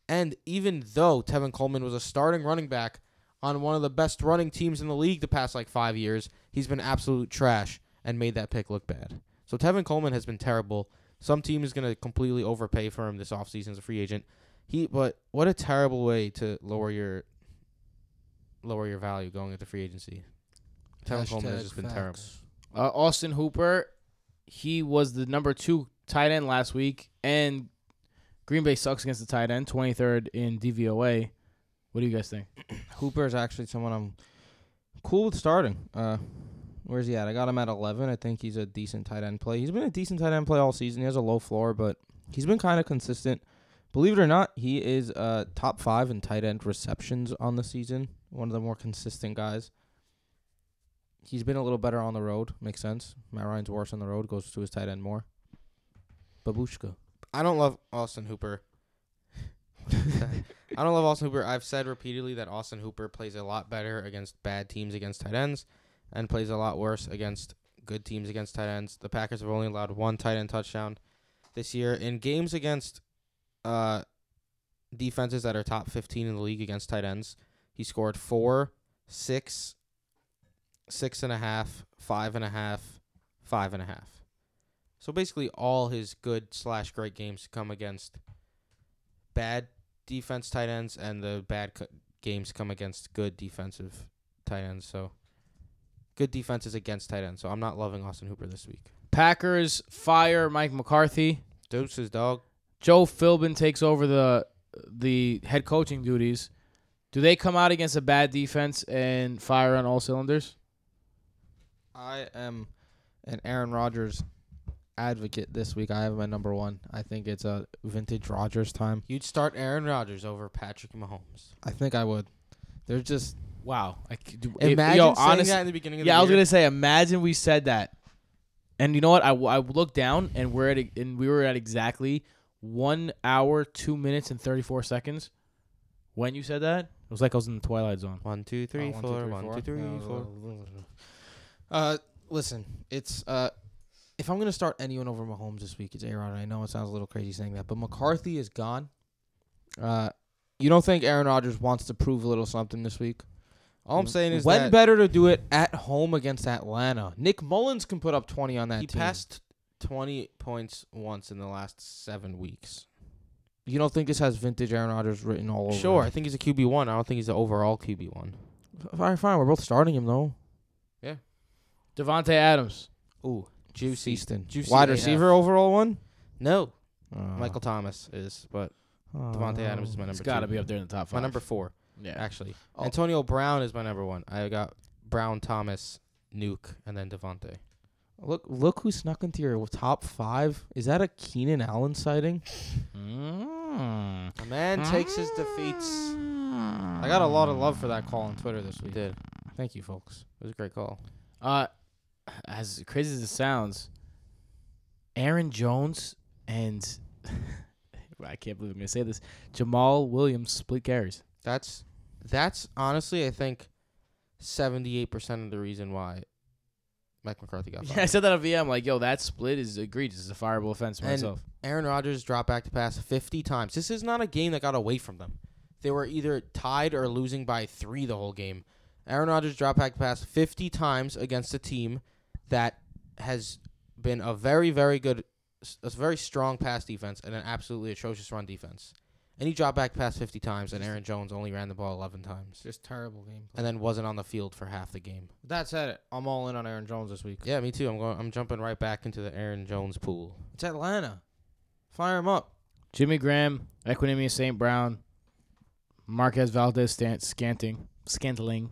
And even though Tevin Coleman was a starting running back on one of the best running teams in the league the past like five years, he's been absolute trash and made that pick look bad. So Tevin Coleman has been terrible. Some team is going to completely overpay for him this offseason as a free agent. He, but what a terrible way to lower your lower your value going into free agency. Tevin Coleman has just been terrible. Uh, Austin Hooper, he was the number two tight end last week, and Green Bay sucks against the tight end, 23rd in DVOA. What do you guys think? Hooper is actually someone I'm cool with starting. Uh, where's he at? I got him at 11. I think he's a decent tight end play. He's been a decent tight end play all season. He has a low floor, but he's been kind of consistent. Believe it or not, he is uh, top five in tight end receptions on the season. One of the more consistent guys. He's been a little better on the road. Makes sense. Matt Ryan's worse on the road. Goes to his tight end more. Babushka. I don't love Austin Hooper. I don't love Austin Hooper. I've said repeatedly that Austin Hooper plays a lot better against bad teams against tight ends and plays a lot worse against good teams against tight ends. The Packers have only allowed one tight end touchdown this year in games against uh defenses that are top 15 in the league against tight ends. He scored four, six, six and a half, five and a half, five and a half. So basically, all his good slash great games come against bad defense tight ends, and the bad co- games come against good defensive tight ends. So good defenses against tight ends. So I'm not loving Austin Hooper this week. Packers fire Mike McCarthy. Deuces, dog. Joe Philbin takes over the the head coaching duties. Do they come out against a bad defense and fire on all cylinders? I am an Aaron Rodgers advocate this week. I have my number one. I think it's a vintage Rodgers time. You'd start Aaron Rodgers over Patrick Mahomes. I think I would. They're just Wow. I c- do- Imagine yo, saying honest- that in the beginning of Yeah, the I was year. gonna say. Imagine we said that, and you know what? I, w- I looked down and we're at a, and we were at exactly one hour, two minutes, and thirty four seconds. When you said that, it was like I was in the Twilight Zone. One, two, three, Oh, four. One, two, three, Yeah, four. Uh, listen, it's uh, if I'm gonna start anyone over Mahomes this week, it's Aaron. I know it sounds a little crazy saying that, but McCarthy is gone. Uh, you don't think Aaron Rodgers wants to prove a little something this week? All I'm saying is when better to do it at home against Atlanta. Nick Mullens can put up 20 on that he team. passed 20 points once in the last seven weeks. You don't think this has vintage Aaron Rodgers written all over? Sure, I think he's a QB one. I don't think he's the overall QB one. Fine, fine. We're both starting him though. Yeah. Davante Adams. Ooh, juicy. Seaston. Juicy Wide AF. receiver overall one. No, Uh, Michael Thomas is, but Davante Adams is my number. He's got to two. be up there in the top five. my number four. Yeah. Actually, Oh. Antonio Brown is my number one. I got Brown, Thomas, Nuke, and then Davante. Look, look who snuck into your top five. Is that a Keenan Allen sighting? Mm. A man takes his defeats. I got a lot of love for that call on Twitter this He week. did. Thank you, folks. It was a great call. Uh, as crazy as it sounds, Aaron Jones and I can't believe I'm gonna say this. Jamaal Williams split carries. That's that's honestly, I think, seventy eight percent of the reason why Mike McCarthy got Yeah, I said that on VM. Like, yo, that split is egregious. It's a fireable offense And- myself. Aaron Rodgers dropped back to pass 50 times. This is not a game that got away from them. They were either tied or losing by three the whole game. Aaron Rodgers dropped back to pass 50 times against a team that has been a very, very good, a very strong pass defense and an absolutely atrocious run defense. And he dropped back past 50 times, and Aaron Jones only ran the ball 11 times. Just terrible gameplay. And then wasn't on the field for half the game. That said. I'm all in on Aaron Jones this week. Yeah, me too. I'm going. I'm jumping right back into the Aaron Jones pool. It's Atlanta. Fire him up. Jimmy Graham, Equanimeous St. Brown, Marquez Valdes Stan- Scanting, Scantling.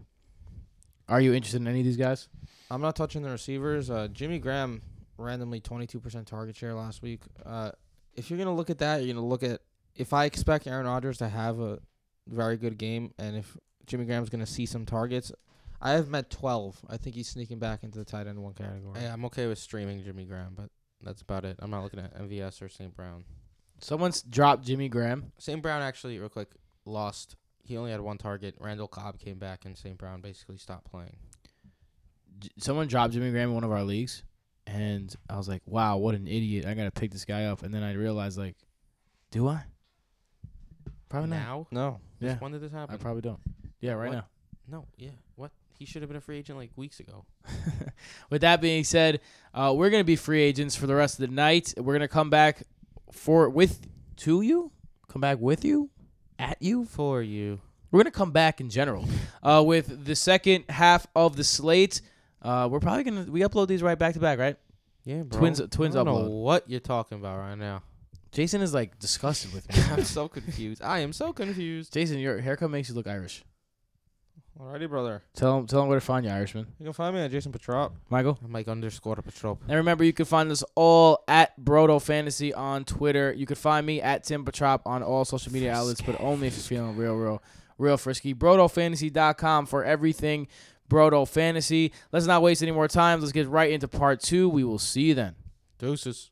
Are you interested in any of these guys? I'm not touching the receivers. Uh, Jimmy Graham randomly 22% target share last week. Uh, if you're gonna look at that, you're gonna look at if I expect Aaron Rodgers to have a very good game, and if Jimmy Graham's gonna see some targets, I have met 12. I think he's sneaking back into the tight end one category. Yeah, I'm okay with streaming Jimmy Graham, but that's about it. I'm not looking at MVS or St. Brown. Someone's dropped Jimmy Graham. St. Brown actually, real quick, lost. He only had one target. Randall Cobb came back, and St. Brown basically stopped playing. J- Someone dropped Jimmy Graham in one of our leagues, and I was like, "Wow, what an idiot! I gotta pick this guy up." And then I realized, like, do I? Probably not. now, No. Yeah, when did this happen? I probably don't. Yeah, right What? now. no, yeah. What? He should have been a free agent like weeks ago. With that being said, uh, we're gonna be free agents for the rest of the night. We're gonna come back for with to you, come back with you, at you. For you. We're gonna come back in general uh, with the second half of the slate. Uh, we're probably gonna we upload these right back to back, right? Yeah, bro. Twins- twins I don't know what you're talking about right now. Jason is like disgusted with me. I'm so confused. I am so confused. Jason, your haircut makes you look Irish. Alrighty, brother. Tell him, tell him where to find you, Irishman. You can find me at Jason Petrop. Michael. I'm Mike underscore patrol. And remember, you can find us all at Brodo Fantasy on Twitter. You can find me at Tim Petrop on all social media outlets, but only if you're feeling real, real, real frisky. BrodoFantasy.com for everything Brodo Fantasy. Let's not waste any more time. Let's get right into part two. We will see you then. Deuces.